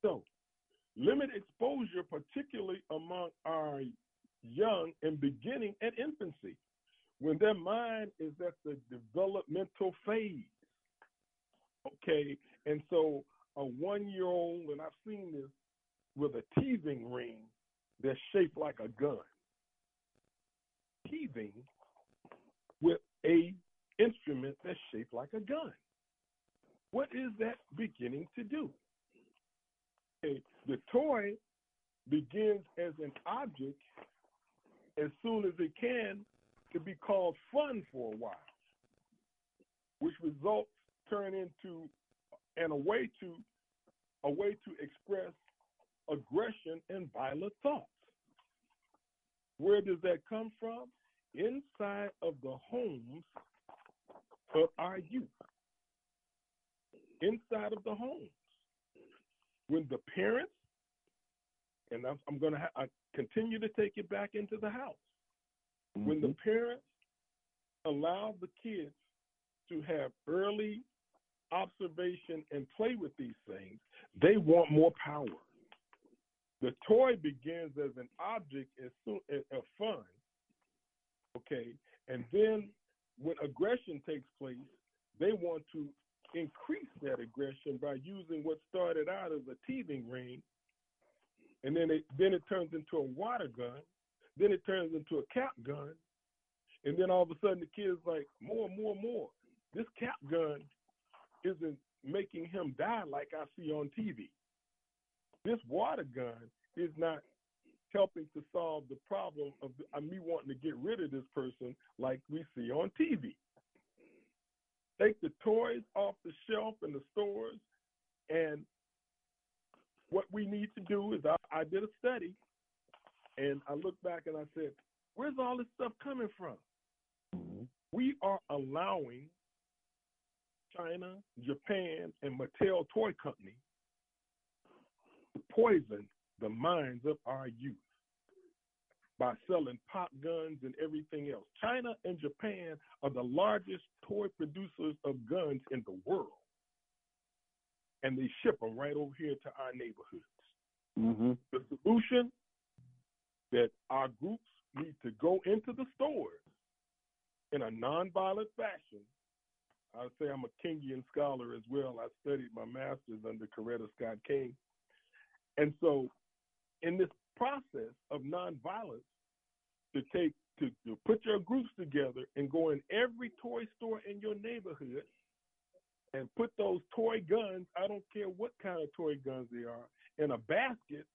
So, limit exposure, particularly among our young and beginning at infancy, when their mind is at the developmental phase. Okay, and so a one year old, and I've seen this with a teething ring that's shaped like a gun. Teething with a instrument that's shaped like a gun. What is that beginning to do? Okay, the toy begins as an object as soon as it can to be called fun for a while, which results turn into and a way to a way to express aggression and violent thoughts. Where does that come from? Inside of the homes of our youth. Inside of the homes. When the parents, and I'm, I'm going to ha- continue to take it back into the house. When the mm-hmm. parents allow the kids to have early observation and play with these things, they want more power. The toy begins as an object as soon as of fun, okay, and then when aggression takes place, they want to increase that aggression by using what started out as a teething ring, and then it then it turns into a water gun, then it turns into a cap gun, and then all of a sudden the kid's like more, more, more. This cap gun isn't making him die like I see on TV. This water gun is not helping to solve the problem of me wanting to get rid of this person like we see on TV. Take the toys off the shelf in the stores, and what we need to do is I, I did a study, and I looked back and I said, "Where's all this stuff coming from?" Mm-hmm. We are allowing China, Japan, and Mattel Toy Company poison the minds of our youth by selling pop guns and everything else. China and Japan are the largest toy producers of guns in the world. And they ship them right over here to our neighborhoods. Mm-hmm. The solution that our groups need to go into the stores in a nonviolent fashion. I say I'm a Kingian scholar as well. I studied my master's under Coretta Scott King. And so, in this process of nonviolence, to take to, to put your groups together and go in every toy store in your neighborhood and put those toy guns, I don't care what kind of toy guns they are, in a basket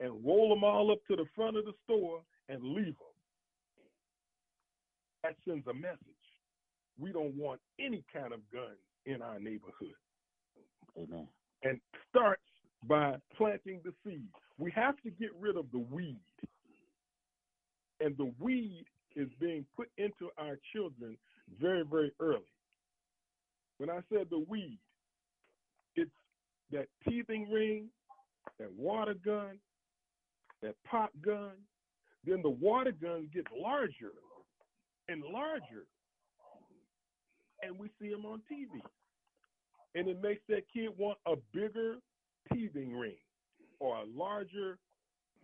and roll them all up to the front of the store and leave them. That sends a message. We don't want any kind of guns in our neighborhood. Amen. And starts by planting the seed. We have to get rid of the weed. And the weed is being put into our children very, very early. When I said the weed, it's that teething ring, that water gun, that pop gun. Then the water guns get larger and larger. And we see them on TV. And it makes that kid want a bigger teething ring or a larger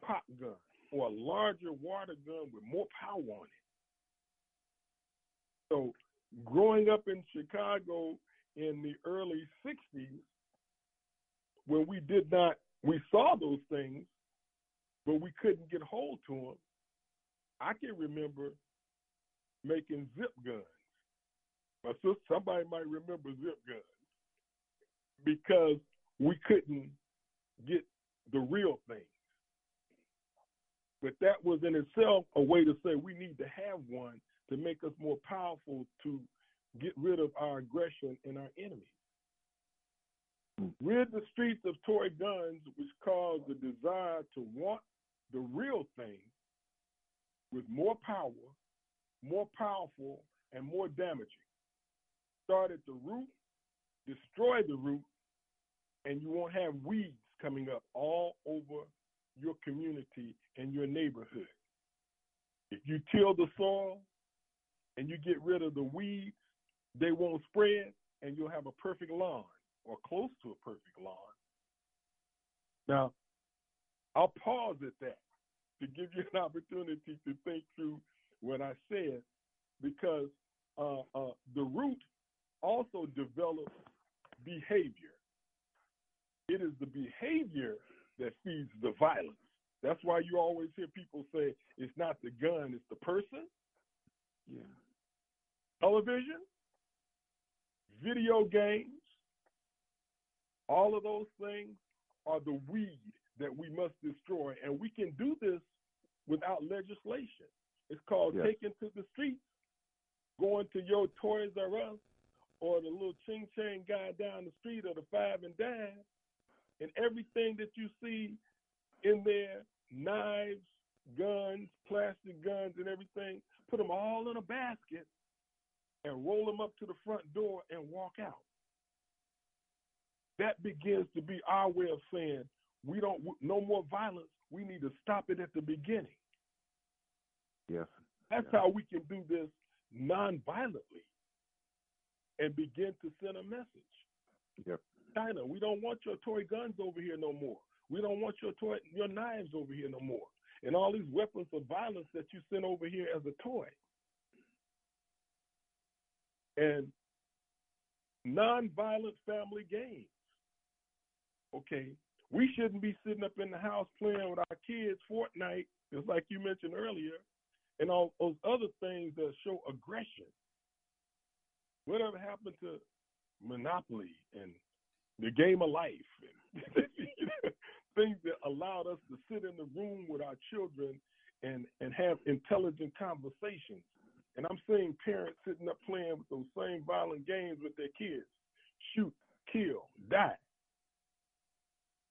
pop gun or a larger water gun with more power on it. So, growing up in Chicago in the early 60s, when we did not, we saw those things, but we couldn't get hold to them. I can remember making zip guns. My sister, somebody might remember zip guns because we couldn't get the real things. But that was in itself a way to say we need to have one to make us more powerful to get rid of our aggression and our enemies. Rid the streets of toy guns, which cause the desire to want the real thing with more power, more powerful, and more damaging. Start at the root, destroy the root, and you won't have weeds coming up all over your community and your neighborhood. If you till the soil and you get rid of the weeds, they won't spread and you'll have a perfect lawn or close to a perfect lawn. Now, I'll pause at that to give you an opportunity to think through what I said because uh, uh, the root also develops behavior. It is the behavior that feeds the violence. That's why you always hear people say it's not the gun, it's the person. Yeah. Television, video games, all of those things are the weed that we must destroy. And we can do this without legislation. It's called Yes. taking to the streets, going to your Toys R Us or the little ching chang guy down the street or the five and dime, and everything that you see in there knives, guns, plastic guns, and everything put them all in a basket and roll them up to the front door and walk out. That begins to be our way of saying we don't no more violence. We need to stop it at the beginning. Yes. That's how we can do this non-violently and begin to send a message. Yep. China, we don't want your toy guns over here no more. We don't want your toy your knives over here no more. And all these weapons of violence that you send over here as a toy. And non-violent family games. Okay, we shouldn't be sitting up in the house playing with our kids Fortnite, just like you mentioned earlier, and all those other things that show aggression. Whatever happened to Monopoly and the game of life things that allowed us to sit in the room with our children and and have intelligent conversations. And I'm seeing parents sitting up playing with those same violent games with their kids. Shoot, kill, die.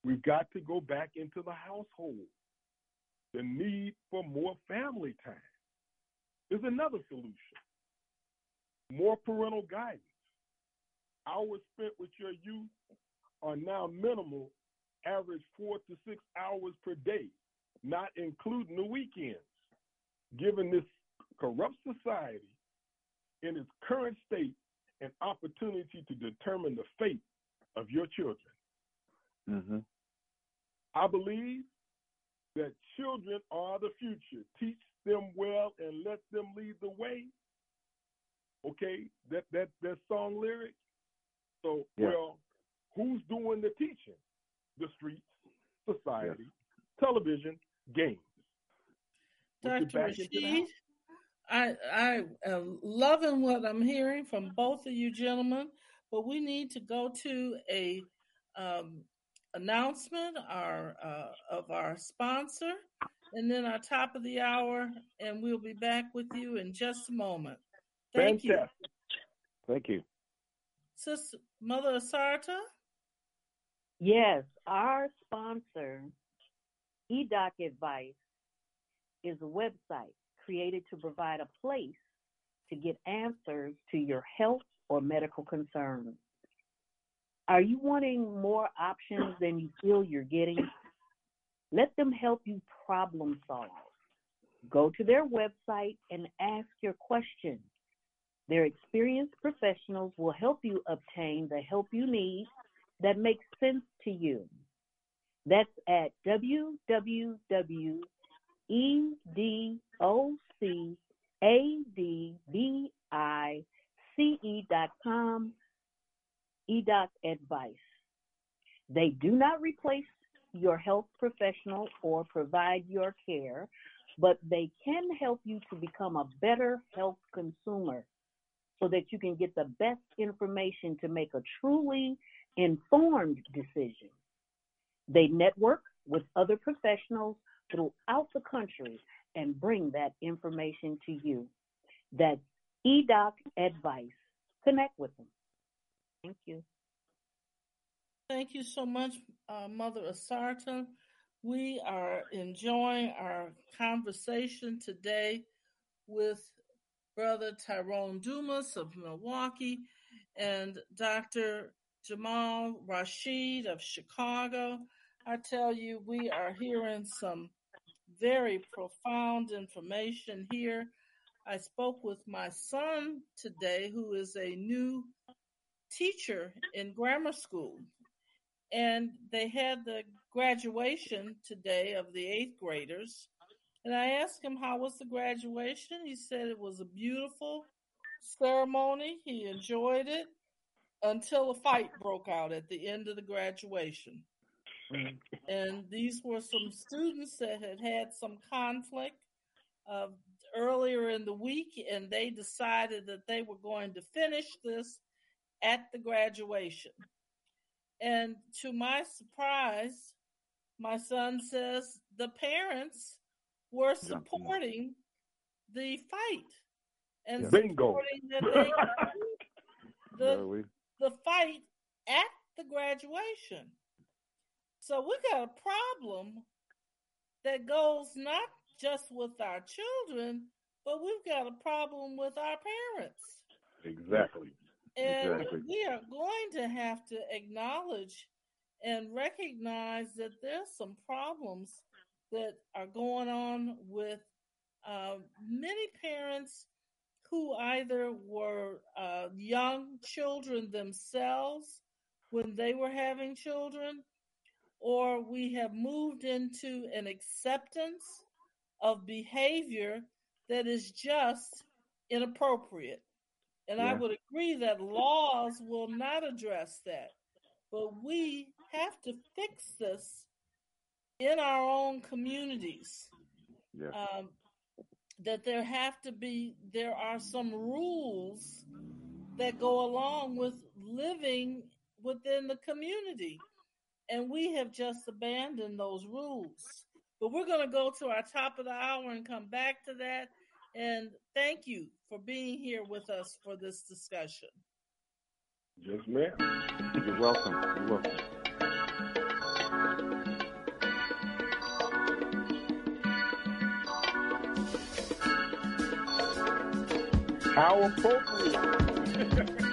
We've got to go back into the household. The need for more family time is another solution. More parental guidance. Hours spent with your youth are now minimal, average four to six hours per day, not including the weekends. Given this corrupt society in its current state an opportunity to determine the fate of your children. Mm-hmm. I believe that children are the future. Teach them well and let them lead the way. Okay, that that that song lyric. So Yeah. well, who's doing the teaching? The streets, society, television, games. Dr. back into the Rasheed, I I am loving what I'm hearing from both of you gentlemen, but we need to go to a um, announcement our uh, of our sponsor, and then our top of the hour, and we'll be back with you in just a moment. Thank you, Thank you. Sister Mother Asarta. Yes, our sponsor, eDoc Advice, is a website created to provide a place to get answers to your health or medical concerns. Are you wanting more options than you feel you're getting? Let them help you problem solve. Go to their website and ask your question. Their experienced professionals will help you obtain the help you need that makes sense to you. That's at www.edocadvice.com, eDoc Advice. They do not replace your health professional or provide your care, but they can help you to become a better health consumer so that you can get the best information to make a truly informed decision. They network with other professionals throughout the country and bring that information to you. That's eDoc Advice. Connect with them. Thank you. Thank you so much, uh, Mother Asarta. We are enjoying our conversation today with Brother Tyrone Dumas of Milwaukee and Dr. Jamal Rasheed of Chicago. I tell you, we are hearing some very profound information here. I spoke with my son today, who is a new teacher in grammar school. And they had the graduation today of the eighth graders. And I asked him, How was the graduation? He said it was a beautiful ceremony. He enjoyed it until a fight broke out at the end of the graduation. And these were some students that had had some conflict uh, earlier in the week, and they decided that they were going to finish this at the graduation. And to my surprise, my son says the parents were supporting the fight and Yeah. Bingo. supporting that they the the fight at the graduation. So we got a problem that goes not just with our children, but we've got a problem with our parents. Exactly. And Exactly. we are going to have to acknowledge and recognize that there's some problems that are going on with uh, many parents who either were uh, young children themselves when they were having children, or we have moved into an acceptance of behavior that is just inappropriate. And I would agree that laws will not address that. But we have to fix this in our own communities. Yeah. Um, that there have to be, there are some rules that go along with living within the community. And we have just abandoned those rules. But we're going to go to our top of the hour and come back to that. And thank you for being here with us for this discussion. Yes, ma'am. You're welcome. You're welcome. How.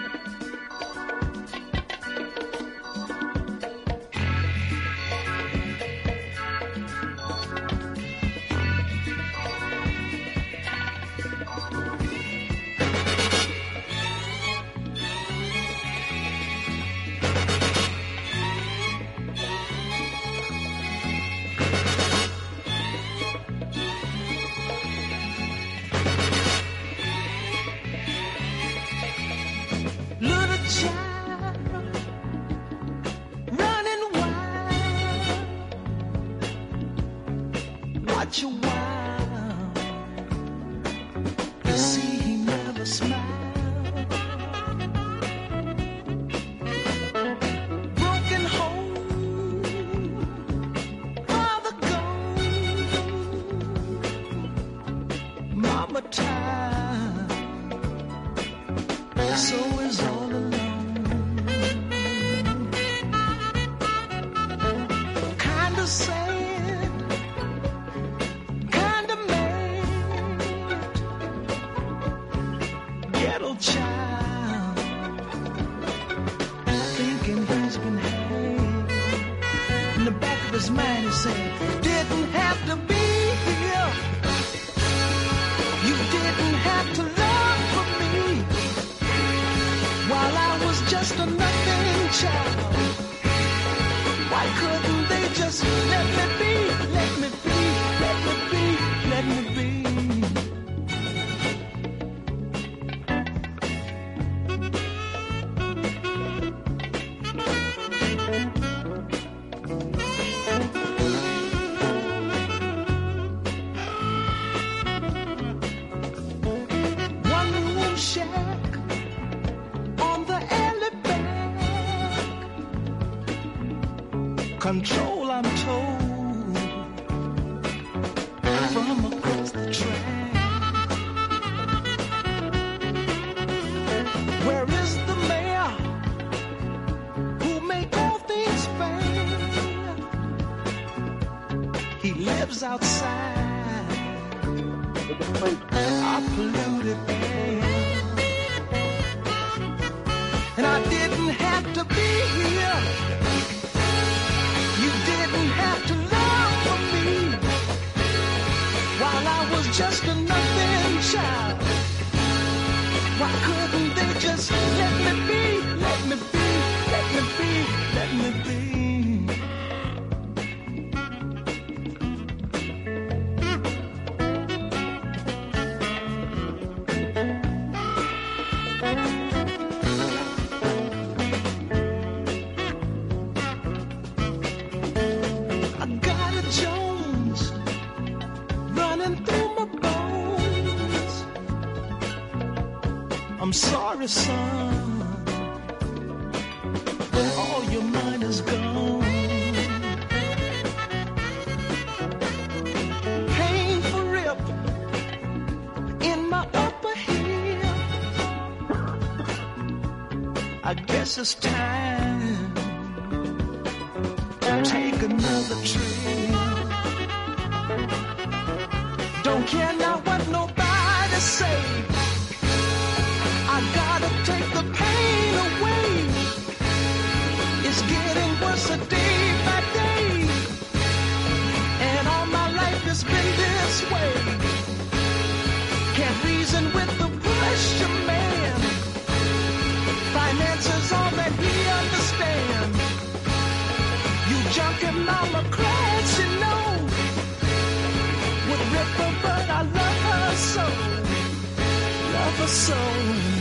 I'm sorry, son, but all your mind is gone. Painful rip in my upper hip. I guess it's time to take another trip. soul.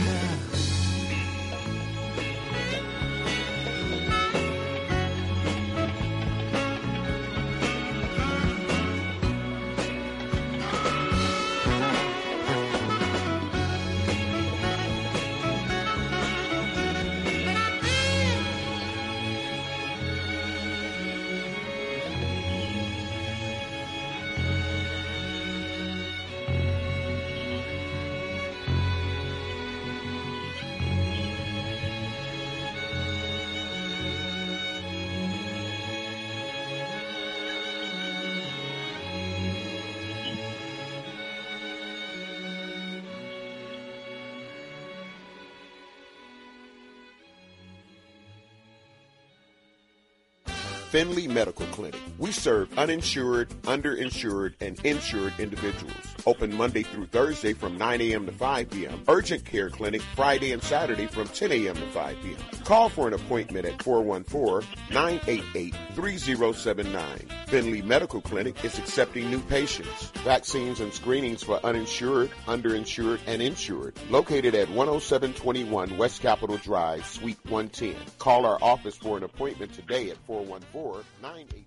Finley Medical Clinic. We serve uninsured, underinsured, and insured individuals. Open Monday through Thursday from 9 a.m. to 5 p.m. Urgent Care Clinic Friday and Saturday from 10 a.m. to 5 p.m. Call for an appointment at 414-988-3079. Finley Medical Clinic is accepting new patients. Vaccines and screenings for uninsured, underinsured, and insured. Located at 10721 West Capitol Drive, Suite 110. Call our office for an appointment today at 414 988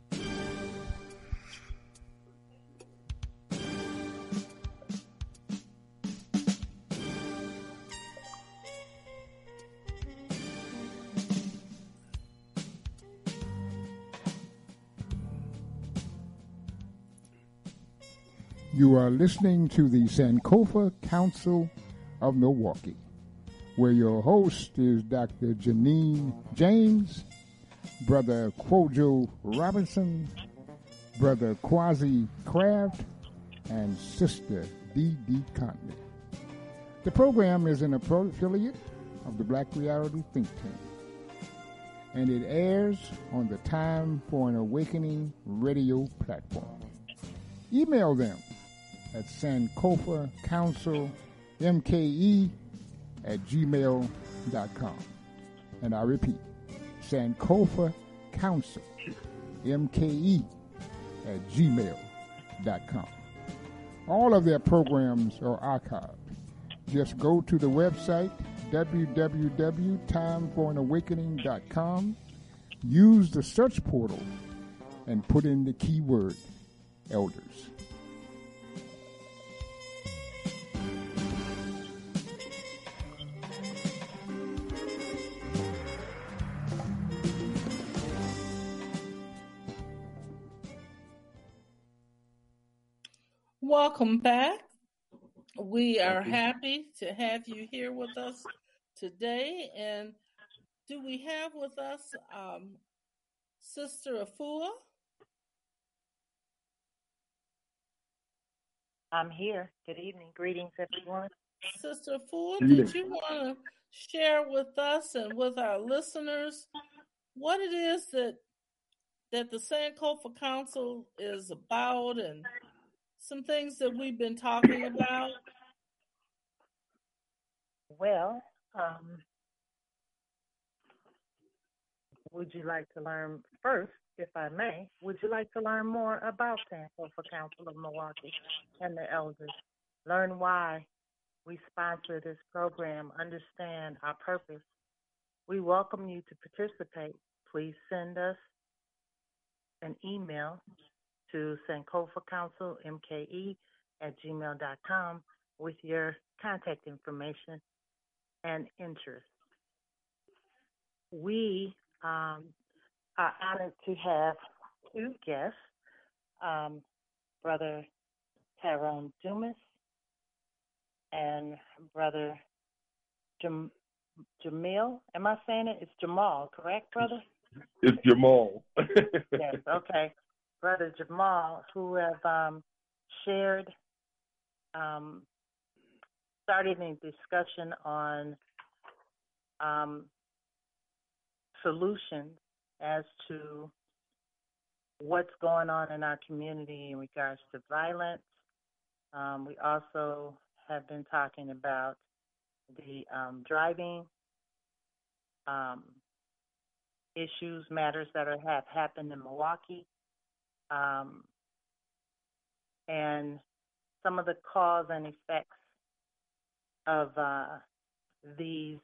You are listening to the Sankofa Council of Milwaukee, where your host is Dr. Janine James, Brother Quojo Robinson, Brother Quasi Craft, and Sister Dee Conley. The program is an affiliate of the Black Reality Think Tank, and it airs on the Time for an Awakening radio platform. Email them at Sankofa Council MKE at gmail.com. And I repeat, Sankofa Council MKE at gmail.com. All of their programs are archived. Just go to the website www.timeforanawakening.com, use the search portal, and put in the keyword elders. Welcome back. We are happy to have you here with us today. And do we have with us um, Sister Afua? I'm here. Good evening. Greetings, everyone. Sister Afua, did you want to share with us and with our listeners what it is that that the Sankofa Council is about and some things that we've been talking about? Well, um, would you like to learn first, if I may, would you like to learn more about Sankofa Council of Milwaukee and the elders? Learn why we sponsor this program, understand our purpose. We welcome you to participate. Please send us an email to Sankofa Council MKE at gmail.com with your contact information and interest. We um, are honored to have two guests, um, Brother Tyrone Dumas and Brother Jam- Jamil. Am I saying it? It's Jamal, correct, brother? It's Jamal. yes, okay. Brother Jamal, who have um, shared, um, started a discussion on um, solutions as to what's going on in our community in regards to violence. Um, we also have been talking about the um, driving um, issues, matters that are, have happened in Milwaukee, um, and some of the cause and effects of uh, these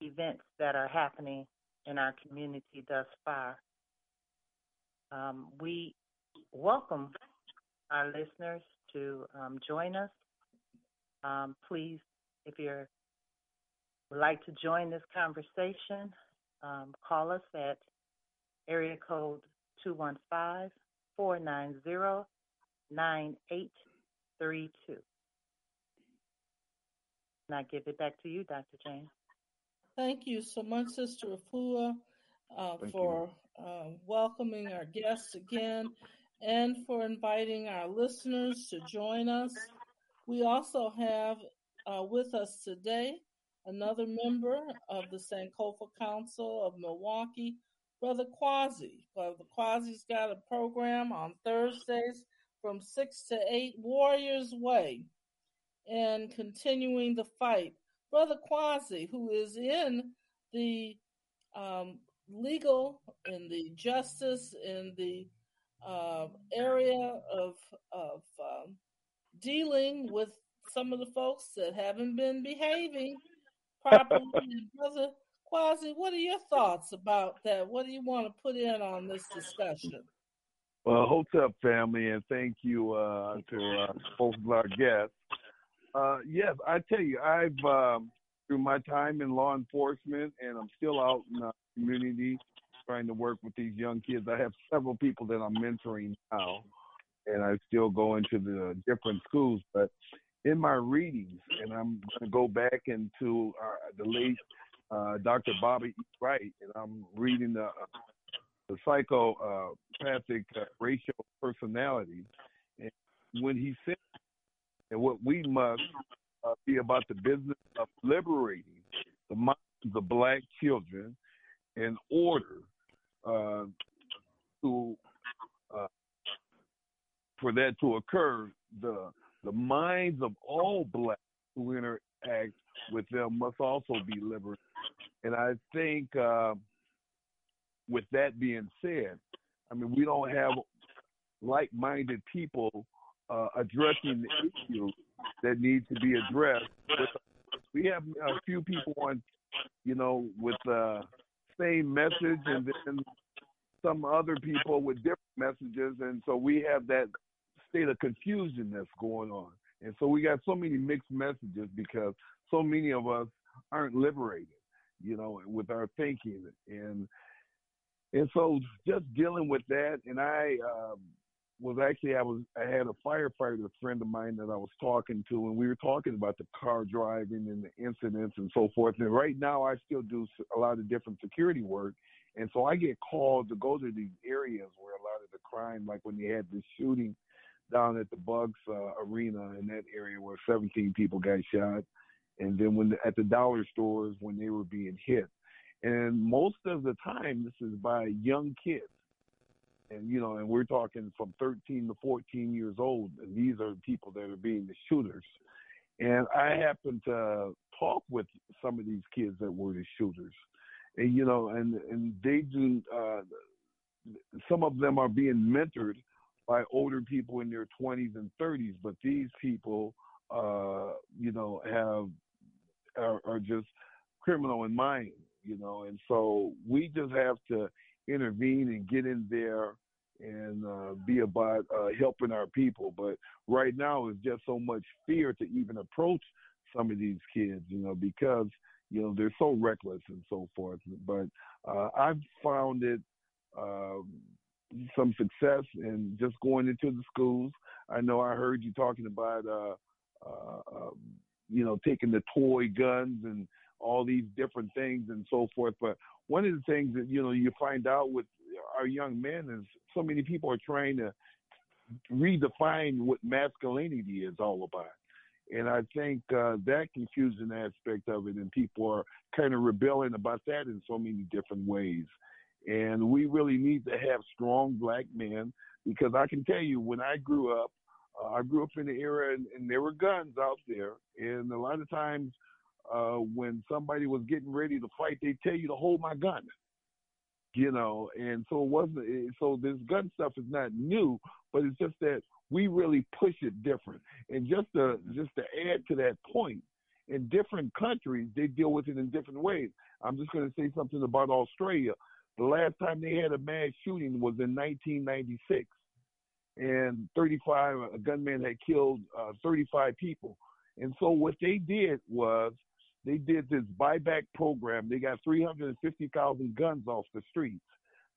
events that are happening in our community thus far. Um, we welcome our listeners to um, join us. Um, please, if you would like to join this conversation, um, call us at area code 215 490 9832. And I give it back to you, Dr. James. Thank you so much, Sister Afua, uh, for uh, welcoming our guests again and for inviting our listeners to join us. We also have uh, with us today another member of the Sankofa Council of Milwaukee Brother Quasi. Brother Quasi's got a program on Thursdays from 6 to 8 Warriors Way and continuing the fight. Brother Quasi, who is in the um, legal, in the justice, in the uh, area of, of um, dealing with some of the folks that haven't been behaving properly. Brother Quasi, what are your thoughts about that? What do you want to put in on this discussion? Well, Hotep family, and thank you uh, to uh, both of our guests. Uh, yes, I tell you, I've um, through my time in law enforcement, and I'm still out in the community trying to work with these young kids. I have several people that I'm mentoring now, and I still go into the different schools. But in my readings, and I'm going to go back into uh, the late uh, Dr. Bobby. Wright, and I'm reading the, the psychopathic uh, racial personality. And when he said, and what we must uh, be about the business of liberating the minds of black children in order uh, to uh, for that to occur, the the minds of all blacks who interact with them must also be liberated. And I think, uh, with that being said, I mean we don't have like-minded people uh, addressing the issues that need to be addressed. We have a few people on, you know, with uh, same message, and then some other people with different messages, and so we have that state of confusion that's going on. And so we got so many mixed messages because so many of us aren't liberated, you know, with our thinking and and so just dealing with that. And I um, was actually I was I had a firefighter a friend of mine that I was talking to, and we were talking about the car driving and the incidents and so forth. And right now I still do a lot of different security work, and so I get called to go to these areas where a lot of the crime, like when they had this shooting down at the Bucks uh, Arena in that area where 17 people got shot, and then when at the dollar stores when they were being hit, and most of the time this is by young kids, and you know, and we're talking from 13 to 14 years old, and these are the people that are being the shooters. And I happened to talk with some of these kids that were the shooters, and you know, and and they do. Uh, some of them are being mentored by older people in their 20s and 30s, but these people, uh, you know, have are, are just criminal in mind, you know, and so we just have to intervene and get in there and uh, be about uh, helping our people. But right now, it's just so much fear to even approach some of these kids, you know, because you know they're so reckless and so forth. But uh, I've found it um, some success in just going into the schools. I know I heard you talking about, uh, uh, um, you know, taking the toy guns and all these different things and so forth. But one of the things that you know you find out with our young men is so many people are trying to redefine what masculinity is all about. And I think uh, that confusing aspect of it, and people are kind of rebelling about that in so many different ways. And we really need to have strong black men because I can tell you when I grew up, uh, I grew up in the era and, and, there were guns out there. And a lot of times uh, when somebody was getting ready to fight, they tell you to hold my gun. You know, and so it wasn't. So this gun stuff is not new, but it's just that we really push it different. And just to just to add to that point, in different countries they deal with it in different ways. I'm just going to say something about Australia. The last time they had a mass shooting was in 1996, and 35 a gunman had killed uh, 35 people. And so what they did was they did this buyback program. They got 350,000 guns off the streets.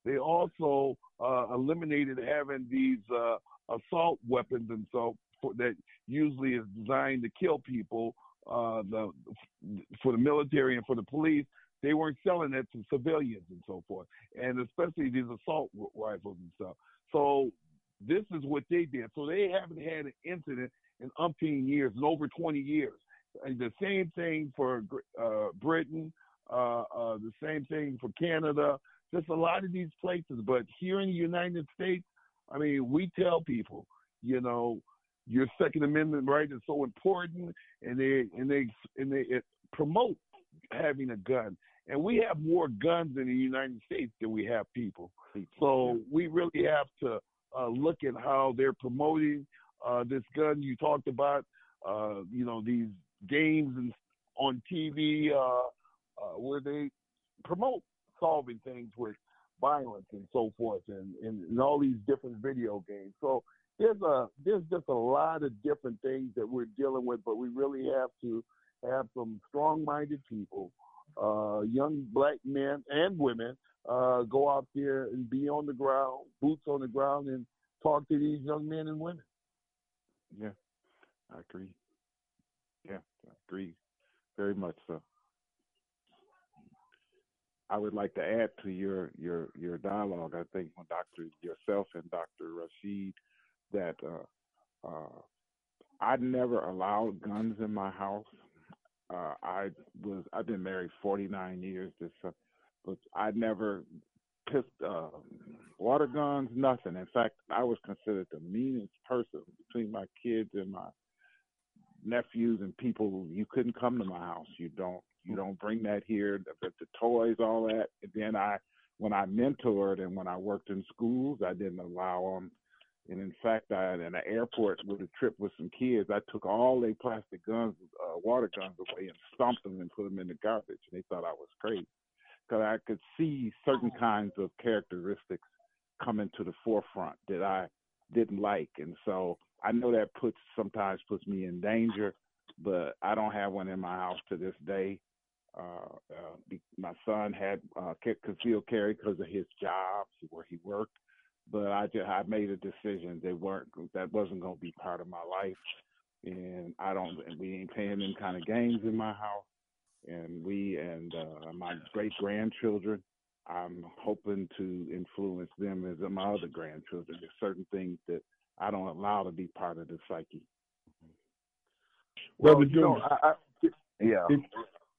They also uh, eliminated having these uh, assault weapons and so for, that usually is designed to kill people. Uh, the for the military and for the police, they weren't selling it to civilians and so forth, and especially these assault rifles and stuff. So this is what they did. So they haven't had an incident in umpteen years, in over 20 years. And the same thing for uh, Britain, uh, uh, the same thing for Canada, just a lot of these places, but here in the United States, I mean, we tell people, you know, your Second Amendment right is so important, and they and they and they promote having a gun. And we have more guns in the United States than we have people. So we really have to uh, look at how they're promoting uh, this gun you talked about. Uh, you know these games and on TV uh, uh, where they promote solving things with violence and so forth, and, and, and all these different video games. So there's a there's just a lot of different things that we're dealing with, but we really have to have some strong-minded people, uh, young black men and women, uh, go out there and be on the ground, boots on the ground, and talk to these young men and women. Yeah, I agree. Yeah, I agree very much so. I would like to add to your your your dialogue. I think when Doctor yourself and Doctor Rasheed that uh, uh, I never allowed guns in my house. Uh, I was I've been married 49 years, this, uh, but I never pissed uh, water guns, nothing. In fact, I was considered the meanest person between my kids and my nephews and people. You couldn't come to my house. You don't you don't bring that here. The, the toys, all that. And then I, when I mentored and when I worked in schools, I didn't allow them and in fact, I in an airport with a trip with some kids, I took all their plastic guns, uh, water guns away, and stomped them and put them in the garbage. And they thought I was crazy because I could see certain kinds of characteristics coming to the forefront that I didn't like, and so I know that puts sometimes puts me in danger. But I don't have one in my house to this day. Uh, uh, my son had uh, concealed carry because of his job where he worked but I just I made a decision they weren't that wasn't going to be part of my life, and I don't we ain't playing them kind of games in my house, and we and uh, my great grandchildren. I'm hoping to influence them as my other grandchildren. There's certain things that I don't allow to be part of the psyche. Well, Well, you know, I, I, yeah, it,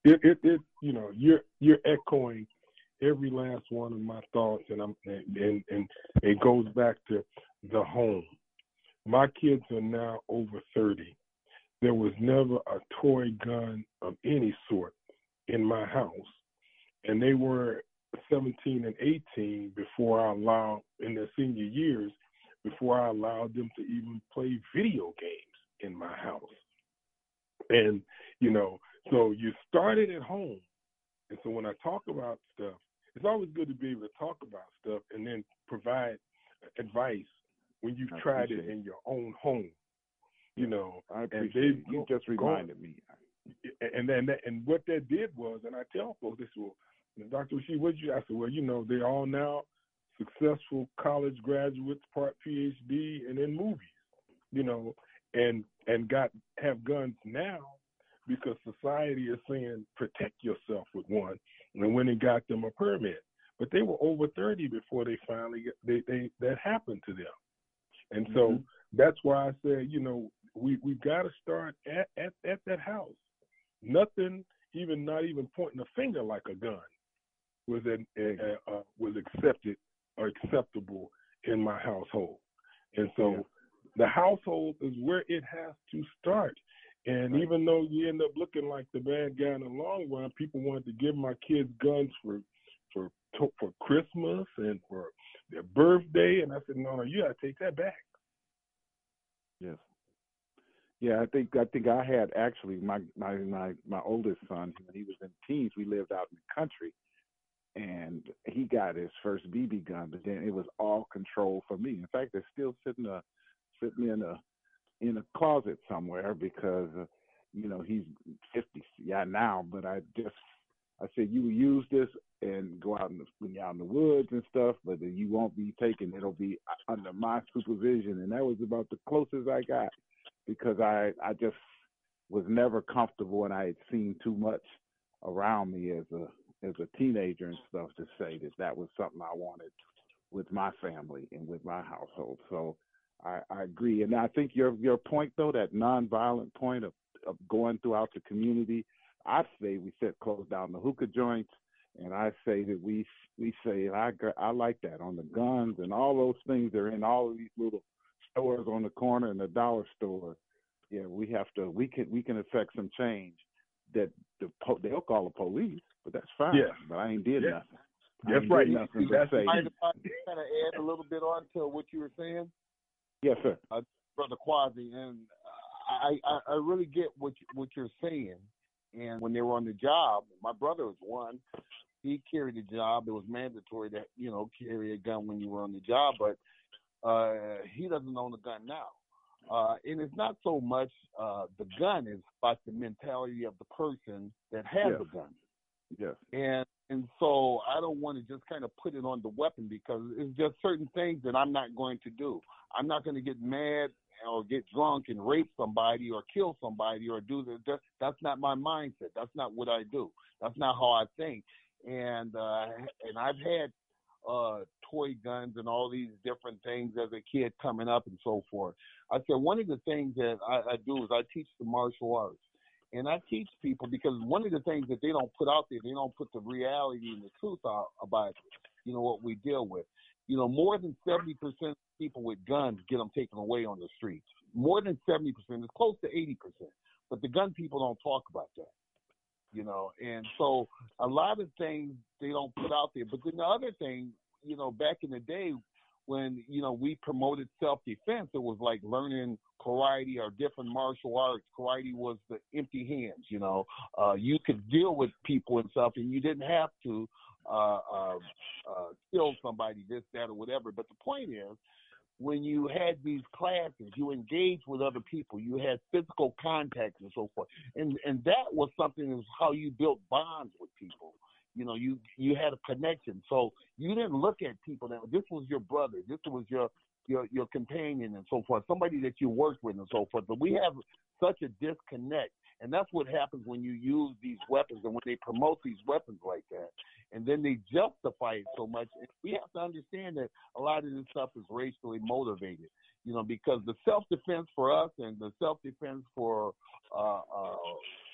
it, it, it, you know, you're you're echoing every last one of my thoughts, and I'm and, and and it goes back to the home. My kids are now over thirty. There was never a toy gun of any sort in my house, and they were 17 and 18 before I allowed in their senior years before I allowed them to even play video games in my house. And you know, so you started at home. And so when I talk about stuff, it's always good to be able to talk about stuff and then provide advice when you've I tried it it. in your own home. You know, I and appreciate they've it. You go- just reminded me. and then and what that did was, and I tell folks this will, Dr. Rasheed, what you? I said, well, you know, they're all now successful college graduates, part PhD, and in movies, you know, and and got have guns now because society is saying protect yourself with one, and when they got them a permit, but they were over thirty before they finally they they that happened to them, and so Mhm. that's why I said, you know, we we got to start at, at at that house. Nothing, even not even pointing a finger like a gun, was an, uh, uh, was accepted or acceptable in my household, and so the household is where it has to start. And even though you end up looking like the bad guy in the long run, people wanted to give my kids guns for for for Christmas and for their birthday, and I said, no, no, you got to take that back. Yes. Yeah, I think I think I had actually my my my my oldest son when he was in teens. We lived out in the country, and he got his first BB gun, but then it was all control for me. In fact, it's still sitting uh sitting in a in a closet somewhere because uh, you know he's 50 yeah now, but I just I said you will use this and go out in the, out in the woods and stuff, but you won't be taken. It'll be under my supervision, and that was about the closest I got because I I just was never comfortable, and I had seen too much around me as a as a teenager and stuff to say that that was something I wanted with my family and with my household. So I, I agree, and I think your your point though, that nonviolent point of of going throughout the community, I'd say we said close down the hookah joints And I say that we we say I I like that on the guns and all those things that are in all of these little stores on the corner and the dollar store. Yeah, we have to we can we can affect some change that the po- they'll call the police, but that's fine. Yeah. But I ain't did Yeah. nothing. I That's right. Nothing you- but that's say, Mind I kind of add a little bit on to what you were saying, yes, sir. uh, Brother Quasi? And I, I, I really get what you, what you're saying. And when they were on the job, my brother was one. He carried a job. It was mandatory to you know carry a gun when you were on the job, but uh, he doesn't own a gun now. Uh, and it's not so much uh, the gun; it's about the mentality of the person that has Yes. the gun. Yes. And and so I don't want to just kind of put it on the weapon because it's just certain things that I'm not going to do. I'm not going to get mad or get drunk and rape somebody or kill somebody or do that. That's not my mindset. That's not what I do. That's not how I think. And uh, and I've had uh, toy guns and all these different things as a kid coming up and so forth. I said one of the things that I, I do is I teach the martial arts. And I teach people because one of the things that they don't put out there, they don't put the reality and the truth out about, you know, what we deal with. You know, more than 70% of people with guns get them taken away on the streets. More than 70%, it's close to 80%. But the gun people don't talk about that, you know. And so a lot of things they don't put out there. But then the other thing, you know, back in the day when, you know, we promoted self defense, it was like learning karate or different martial arts. Karate was the empty hands, you know. Uh, you could deal with people and stuff, and you didn't have to uh, uh, uh, kill somebody, this, that, or whatever. But the point is, when you had these classes, you engaged with other people. You had physical contact and so forth, and and that was something that was how you built bonds with people. You know, you you had a connection, so you didn't look at people that this was your brother, this was your your your companion, and so forth, somebody that you worked with, and so forth. But we have such a disconnect, and that's what happens when you use these weapons and when they promote these weapons like that, and then they justify it so much. And we have to understand that a lot of this stuff is racially motivated, you know, because the self defense for us and the self defense for uh, uh,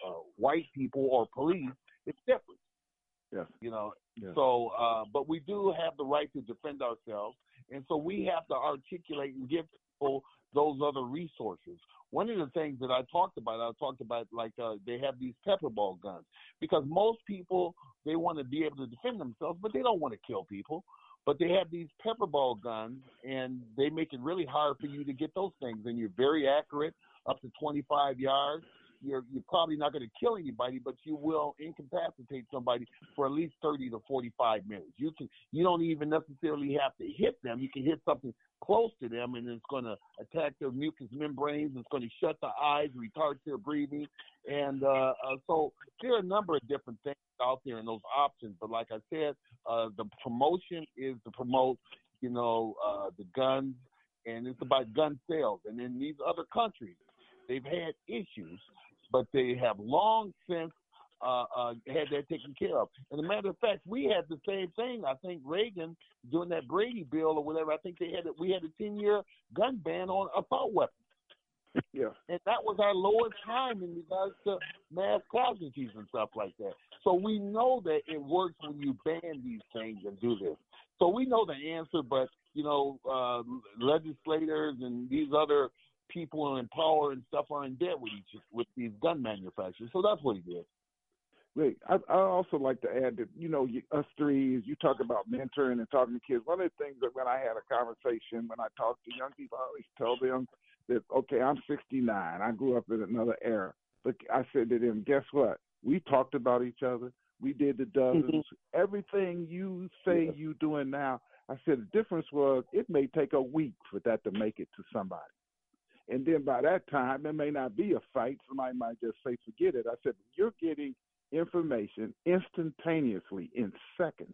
uh, white people or police is different. Yes. You know, Yes. so, uh, but we do have the right to defend ourselves, and so we have to articulate and give people those other resources. One of the things that I talked about, I talked about like uh, they have these pepper ball guns because most people they want to be able to defend themselves, but they don't want to kill people. But they have these pepper ball guns, and they make it really hard for you to get those things. And you're very accurate, up to 25 yards. You're you're probably not going to kill anybody, but you will incapacitate somebody for at least 30 to 45 minutes. You can you don't even necessarily have to hit them. You can hit something close to them, and it's going to attack their mucous membranes. It's going to shut the eyes, retard their breathing, and uh, uh, so there are a number of different things out there and those options. But like I said, uh, the promotion is to promote, you know, uh, the guns, and it's about gun sales. And in these other countries, they've had issues, but they have long since uh, uh, had that taken care of. And a matter of fact, we had the same thing. I think Reagan doing that Brady bill or whatever. I think they had it. we had a ten year gun ban on assault weapons. Yeah. And that was our lowest time in regards to mass casualties and stuff like that. So we know that it works when you ban these things and do this. So we know the answer, but you know, uh, legislators and these other people in power and stuff are in debt with each with these gun manufacturers. So that's what he did. Wait, I, I also like to add that you know you, us three, as you talk about mentoring and talking to kids. One of the things that when I had a conversation, when I talk to young people, I always tell them that okay, I'm 69. I grew up in another era, but I said to them, guess what? We talked about each other. We did the dozens. Mm-hmm. Everything you say you doing now, I said the difference was it may take a week for that to make it to somebody. And then by that time, it may not be a fight. Somebody might just say, forget it. I said, you're getting information instantaneously in seconds.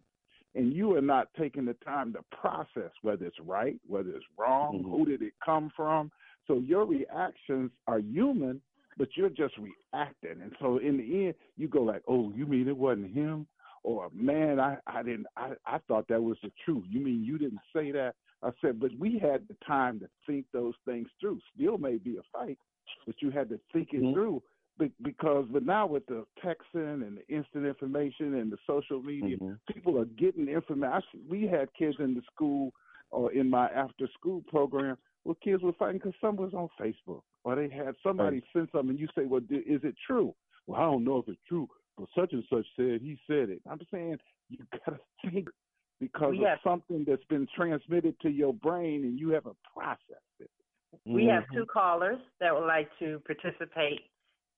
And you are not taking the time to process whether it's right, whether it's wrong, mm-hmm. who did it come from. So your reactions are human, but you're just reacting. And so in the end, you go like, oh, you mean it wasn't him? Or man, I, I didn't I, I thought that was the truth. You mean you didn't say that? I said, but we had the time to think those things through. Still may be a fight, but you had to think it mm-hmm. through. be- because but now with the texting and the instant information and the social media, mm-hmm. people are getting information. We had kids in the school or in my after school program where kids were fighting because someone was on Facebook or they had somebody send something. and You say, "Well, is it true?" Well, I don't know if it's true, but such and such said he said it. I'm saying you gotta think because We of have- something that's been transmitted to your brain and you haven't processed it. We have two callers that would like to participate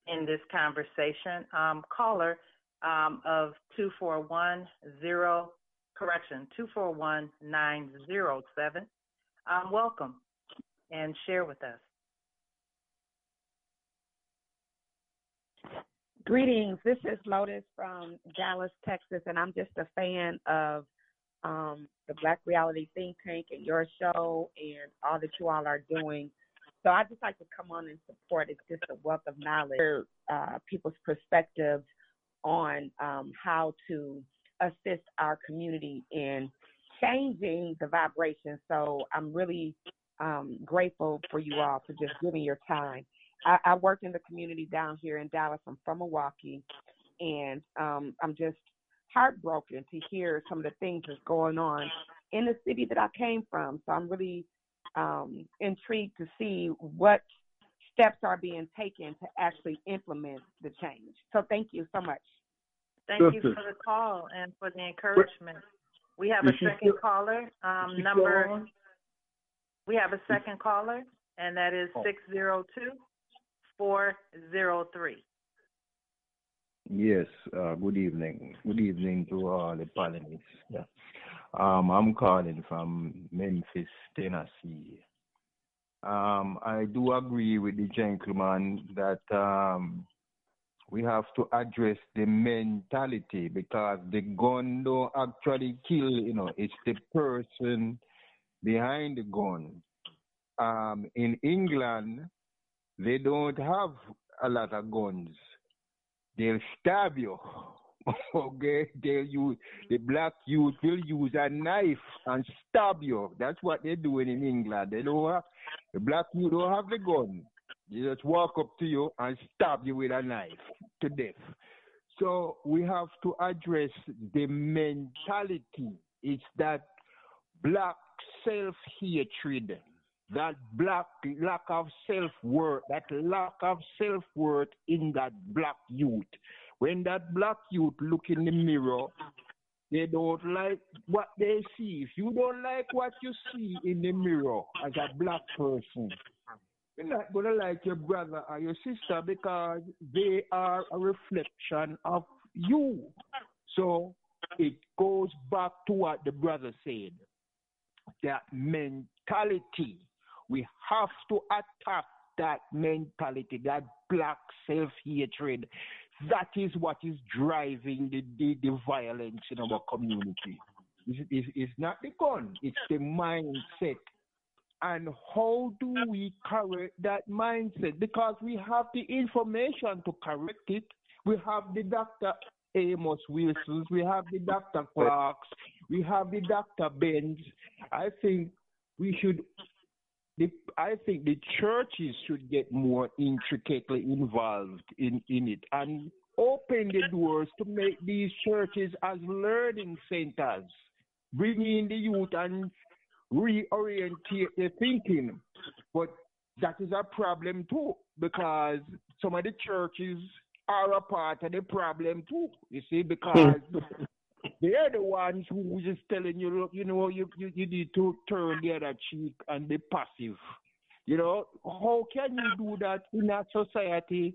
in this conversation. Um, caller um, of 2410, correction, 241907. Um, welcome and share with us. Greetings. This is Lotus from Dallas, Texas, and I'm just a fan of um, the Black Reality Think Tank and your show and all that you all are doing. So I just like to come on and support. It's just a wealth of knowledge, uh, people's perspectives on um, how to assist our community in changing the vibration. So I'm really um, grateful for you all for just giving your time. I, I work in the community down here in Dallas. I'm from Milwaukee, and um, I'm just heartbroken to hear some of the things that's going on in the city that I came from. So I'm really um, intrigued to see what steps are being taken to actually implement the change. So thank you so much. Thank you for the call and for the encouragement. We have a Is she second still- caller. Um, number. We have a second caller, and that is Oh. six zero two four zero three. Yes, uh, good evening. Good evening to all the panelists. Yeah. Um, I'm calling from Memphis, Tennessee. Um, I do agree with the gentleman that um, we have to address the mentality because the gun don't actually kill, you know, it's the person behind the gun. Um, in England, they don't have a lot of guns they'll stab you. okay, they'll use the black youth will use a knife and stab you. That's what they're doing in England. They don't have the black youth don't have the gun. They just walk up to you and stab you with a knife to death. So we have to address the mentality. It's that black self hatred, that black lack of self worth, that lack of self worth in that black youth. When that black youth look in the mirror, they don't like what they see. If you don't like what you see in the mirror as a black person, you're not gonna like your brother or your sister because they are a reflection of you. So it goes back to what the brother said. That mentality. We have to attack that mentality, that black self hatred. That is what is driving the, the, the violence in our community. It's, it's, it's not the gun, it's the mindset. And how do we correct that mindset? Because we have the information to correct it. We have the Dr. Amos Wilsons, we have the Dr. Clarkes, we have the Dr. Bens. I think we should the, I think the churches should get more intricately involved in, in it and open the doors to make these churches as learning centers, bringing the youth and reorientate their thinking. But that is a problem too, because some of the churches are a part of the problem too. You see, hmm. because they're the ones who just telling you, look, you know, you, you, you need to turn the other cheek and be passive. You know, how can you do that in a society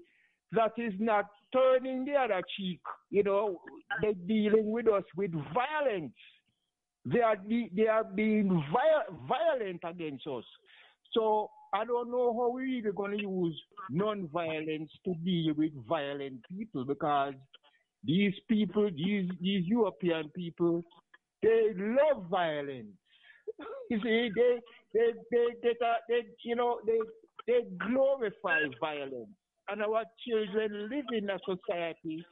that is not turning the other cheek? You know, they're dealing with us with violence. They are they are being viol- violent against us. So I don't know how we're going to use non-violence to deal with violent people because these people, these these European people, they love violence. You see, they they they they, they, you know they they glorify violence, and our children live in a society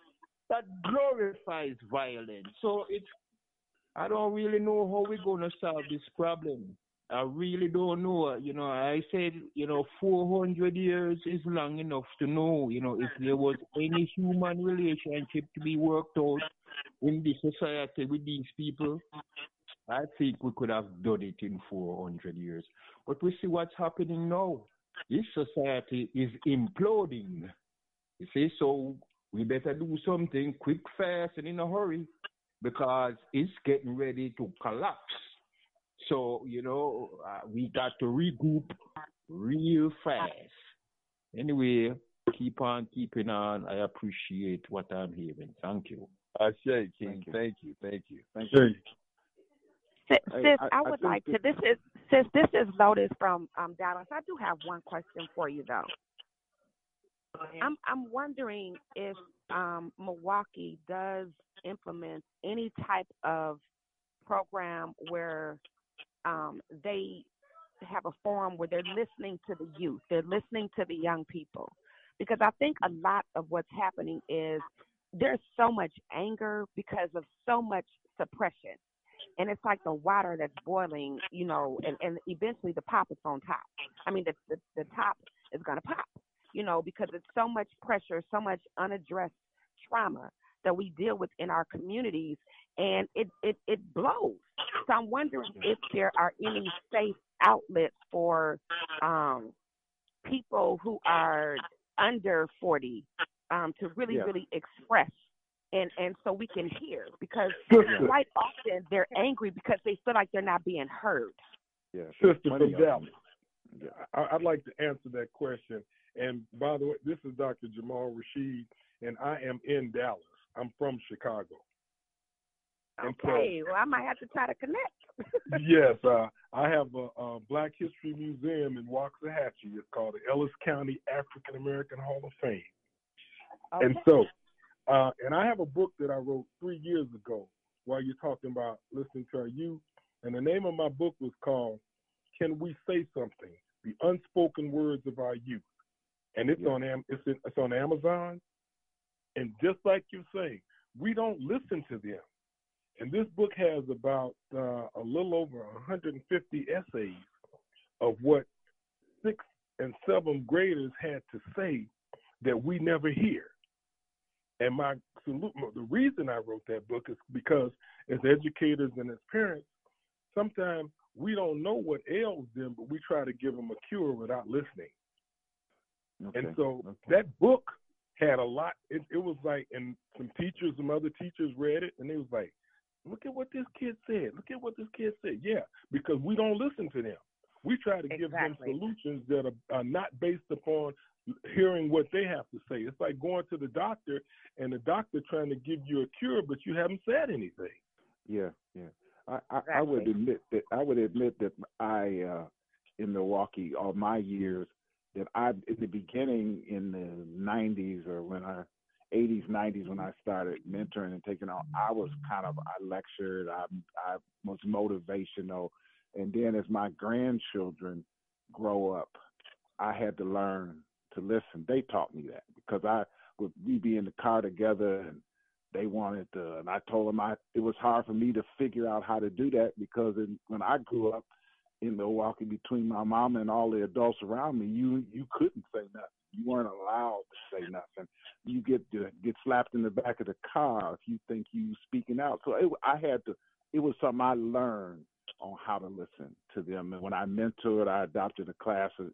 that glorifies violence. So it's I don't really know how we're gonna solve this problem. I really don't know. You know, I said, you know, 400 years is long enough to know, you know, if there was any human relationship to be worked out in this society with these people. I think we could have done it in 400 years. But we see what's happening now. This society is imploding. You see, so we better do something quick, fast, and in a hurry because it's getting ready to collapse. So, you know, uh, we got to regroup real fast. Anyway, keep on keeping on. I appreciate what I'm hearing. Thank you. I say, King. Thank you. Thank you. Thank you. Hey, Sis, sis, I- I, I would think like to. that- This is sis. This is Lotus from um, Dallas. I do have one question for you though. I'm I'm wondering if um, Milwaukee does implement any type of program where um, they have a forum where they're listening to the youth, they're listening to the young people, because I think a lot of what's happening is there's so much anger because of so much suppression. And it's like the water that's boiling, you know, and, and eventually the pop is on top. I mean, the, the, the top is going to pop, you know, because it's so much pressure, so much unaddressed trauma that we deal with in our communities, and it, it, it blows. So I'm wondering if there are any safe outlets for um, people who are under 40 um, to really, Yeah. really express and and so we can hear because Sister. quite often they're angry because they feel like they're not being heard. Yeah, Sister from them. Dallas. I, I'd like to answer that question. And by the way, this is Dr. Jamal Rasheed, and I am in Dallas. I'm from Chicago. And so- Okay, well I might have to try to connect. yes, uh, I have a, a Black History Museum in Waxahachie. It's called the Ellis County African American Hall of Fame. Okay. And so, uh, and I have a book that I wrote three years ago while you're talking about listening to our youth. And the name of my book was called Can We Say Something? The Unspoken Words of Our Youth. And it's on it's, in, it's on Amazon. And just like you're saying, we don't listen to them. And this book has about uh, a little over 150 essays of what sixth and seventh graders had to say that we never hear. And my salute, the reason I wrote that book is because as educators and as parents, sometimes we don't know what ails them, but we try to give them a cure without listening. Okay. And so okay. that book had a lot. It, it was like, and some teachers, some other teachers read it, and they was like, "Look at what this kid said. Look at what this kid said." Yeah, because we don't listen to them. We try to give them solutions that are, are not based upon hearing what they have to say. It's like going to the doctor and the doctor trying to give you a cure, but you haven't said anything. Yeah, yeah. I, I, I would admit that I would admit that I uh in Milwaukee all my years that I in the beginning in the nineties or when I eighties, nineties when I started mentoring and taking on I was kind of I lectured, I I was motivational and then as my grandchildren grow up, I had to learn to listen. They taught me that because I would we be in the car together and they wanted to, and I told them I it was hard for me to figure out how to do that because in, when I grew up in Milwaukee, between my mom and all the adults around me, you you couldn't say nothing. You weren't allowed to say nothing. You get to get slapped in the back of the car if you think you speaking out. So it, I had to. It was something I learned on how to listen to them. And when I mentored, I adopted a class of,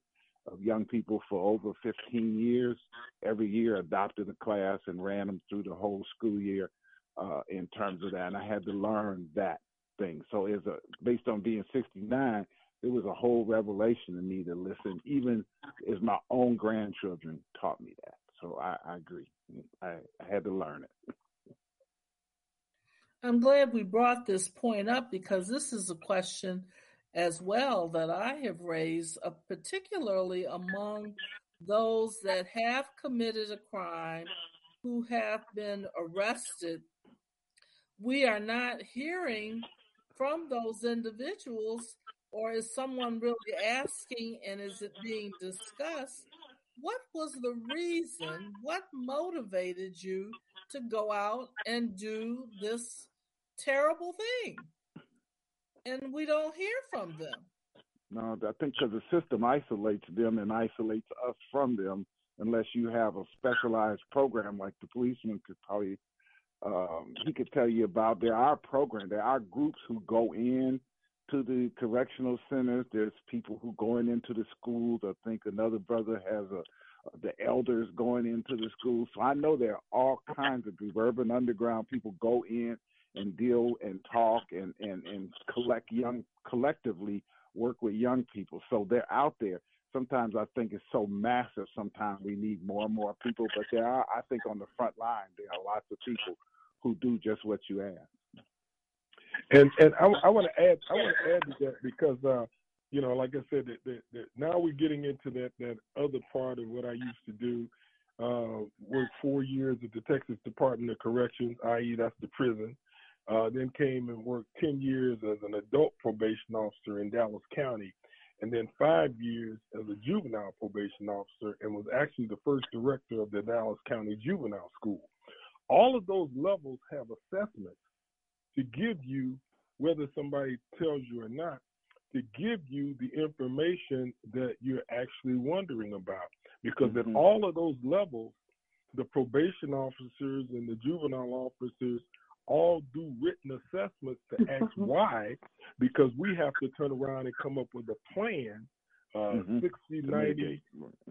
of young people for over 15 years. Every year, adopted a class and ran them through the whole school year uh, in terms of that. And I had to learn that thing. So, as a based on being 69, it was a whole revelation to me to listen, even as my own grandchildren taught me that. So, I, I agree. I, I had to learn it. I'm glad we brought this point up because this is a question as well that I have raised, uh, particularly among those that have committed a crime who have been arrested. We are not hearing from those individuals, or is someone really asking and is it being discussed? What was the reason? What motivated you to go out and do this terrible thing? And we don't hear from them. No, I think because the system isolates them and isolates us from them, unless you have a specialized program like the policeman could probably, um, he could tell you about. There are programs, there are groups who go in to the correctional centers. There's people who going into the schools. I think another brother has a the elders going into the schools. So I know there are all kinds of groups. Urban Underground people go in and deal and talk and and and collect young collectively work with young people. So they're out there. Sometimes I think it's so massive. Sometimes we need more and more people, but there are, I think, on the front line there are lots of people who do just what you asked. And and I, I want to add I want to add to that because uh, you know, like I said, that, that, that now we're getting into that that other part of what I used to do. Uh, worked four years at the Texas Department of Corrections, i.e., that's the prison. Uh, then came and worked 10 years as an adult probation officer in Dallas County, and then five years as a juvenile probation officer, and was actually the first director of the Dallas County Juvenile School. All of those levels have assessments to give you, whether somebody tells you or not, to give you the information that you're actually wondering about. Because Mm-hmm. at all of those levels, the probation officers and the juvenile officers all do written assessments to ask why, because we have to turn around and come up with a plan, uh, Mhm. 60, To 90, mitigate.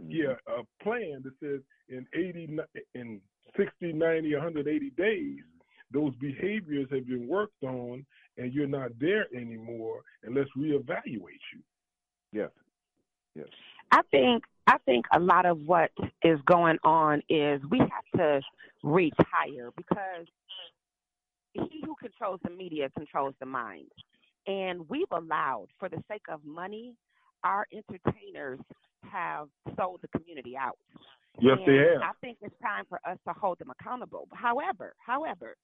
yeah, a plan that says in 80, in 60, 90, 180 days, those behaviors have been worked on and you're not there anymore, and let's reevaluate you. Yes. Yes. I think I think a lot of what is going on is we have to reach higher because he who controls the media controls the mind. And we've allowed, for the sake of money, our entertainers have sold the community out. Yes, they have. I think it's time for us to hold them accountable. However, however,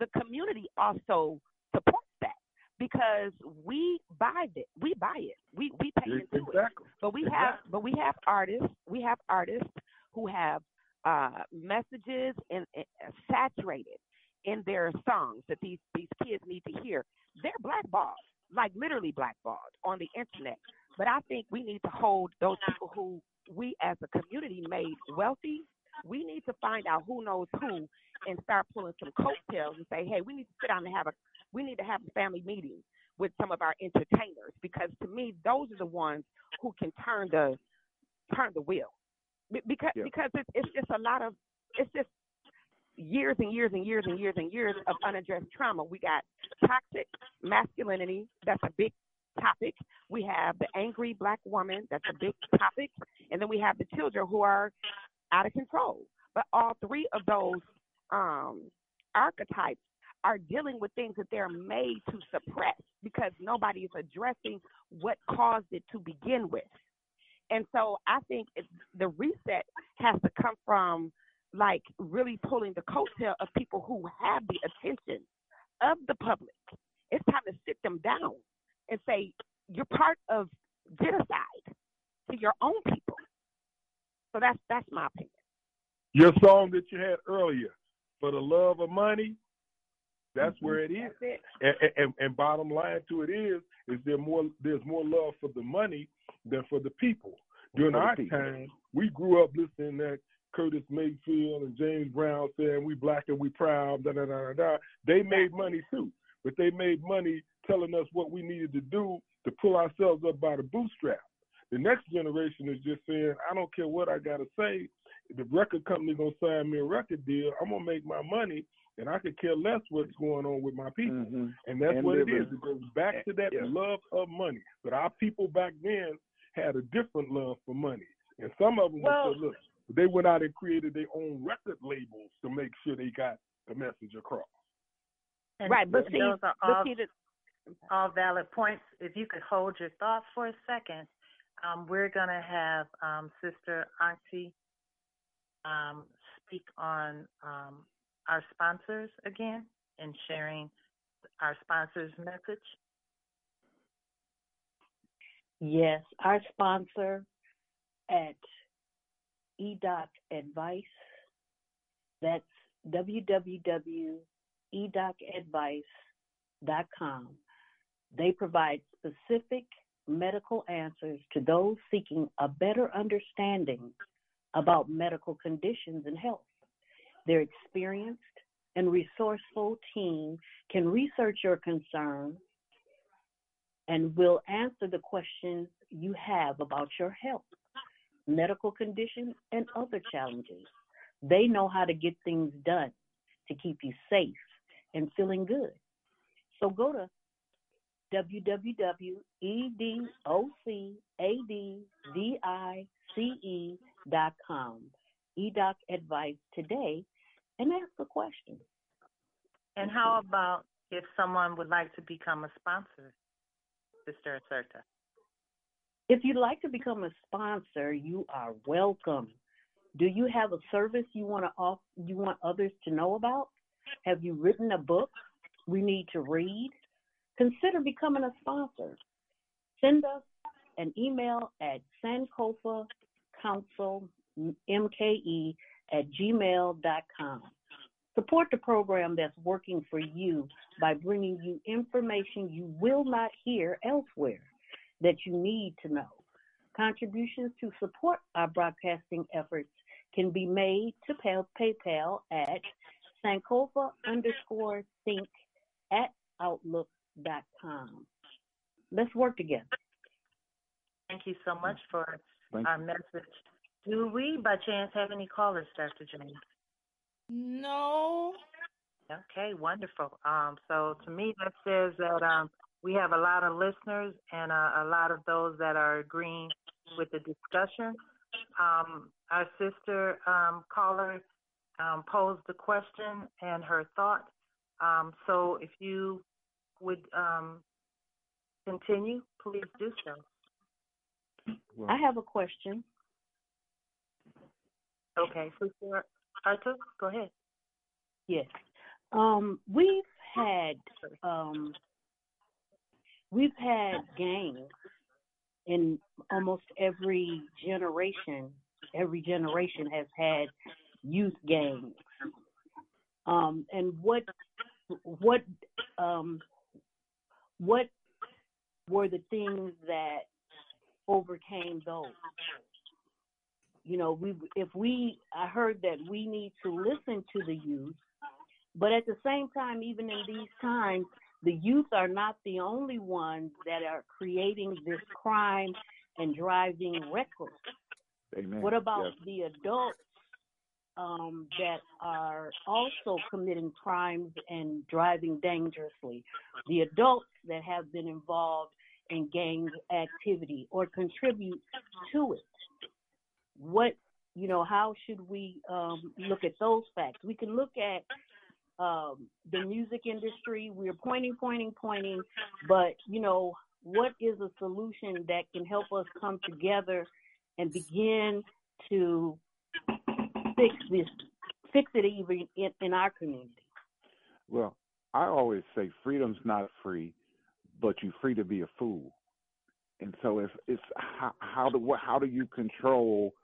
the community also supports that because we buy it. We buy it. We we pay into it. But we have but we have artists. We have artists who have uh, messages and, and saturated in their songs that these these kids need to hear. They're blackballed, like literally blackballed on the internet. But I think we need to hold those people who we as a community made wealthy. We need to find out who knows who and start pulling some coattails and say, hey, we need to sit down and have a we need to have a family meeting with some of our entertainers because to me those are the ones who can turn the turn the wheel because Yeah. because it's, it's just a lot of it's just years and years and years and years and years of unaddressed trauma. We got toxic masculinity, that's a big topic. We have the angry black woman, that's a big topic. And then we have the children who are out of control. But all three of those um, archetypes are dealing with things that they're made to suppress because nobody is addressing what caused it to begin with. And so I think the reset has to come from like really pulling the coattail of people who have the attention of the public. It's time to sit them down and say, you're part of genocide to your own people. So that's that's my opinion. Your song that you had earlier, for the love of money, that's mm-hmm. where it is. It. And, and, and bottom line to it is, is there more? There's more love for the money than for the people. During our people. time, we grew up listening to Curtis Mayfield and James Brown saying we black and we proud. Da da da da da. They made money too, but they made money telling us what we needed to do to pull ourselves up by the bootstrap. The next generation is just saying, I don't care what I gotta say. The record company gonna sign me a record deal. I'm gonna make my money, and I could care less what's going on with my people. Mhm. And that's And what it living. is. It goes back to that Yeah. love of money. But our people back then had a different love for money. And some of them Well- said, look, they went out and created their own record labels to make sure they got the message across. And Right, but see- but see the- all valid points. If you could hold your thought for a second, um, we're going to have um, Sister Auntie um, speak on um, our sponsors again and sharing our sponsors' message. Yes, our sponsor at eDoc Advice. That's www.edocadvice.com. They provide specific medical answers to those seeking a better understanding about medical conditions and health. Their experienced and resourceful team can research your concerns and will answer the questions you have about your health, medical conditions, and other challenges. They know how to get things done to keep you safe and feeling good. So go to www.edocadvice.com, edoc advice today, and ask a question. And how about if someone would like to become a sponsor, Sister Acerta? If you'd like to become a sponsor, you are welcome. Do you have a service you want to off, you want others to know about? Have you written a book we need to read? Consider becoming a sponsor. Send us an email at sankofa council mke at gmail.com. Support the program that's working for you by bringing you information you will not hear elsewhere that you need to know. Contributions to support our broadcasting efforts can be made to pay- PayPal at Sankofa underscore think at outlook.com. Let's work together. Thank you so much for Thank our message. Do we, by chance, have any callers, Dr. James? No. Okay, wonderful. Um, so to me, that says that um, we have a lot of listeners and uh, a lot of those that are agreeing with the discussion. Um, our sister um, caller um, posed the question and her thought. Um, so if you would um, continue, please do so. I have a question. Okay, Sister Arthur, go ahead. Yes. Um, we've had um, we've had gangs in almost every generation. Every generation has had youth gangs. Um, and what what um, what were the things that overcame those? You know, we if we I heard that we need to listen to the youth, but at the same time, even in these times, the youth are not the only ones that are creating this crime and driving reckless. Amen. What about Yes. the adults um, that are also committing crimes and driving dangerously? The adults that have been involved in gang activity or contribute to it. What you know? How should we um, look at those facts? We can look at um, the music industry. We're pointing, pointing, pointing, but you know, what is a solution that can help us come together and begin to fix this, fix it even in, in our community? Well, I always say freedom's not free, but you're free to be a fool. And so it's it's how how do how do you control?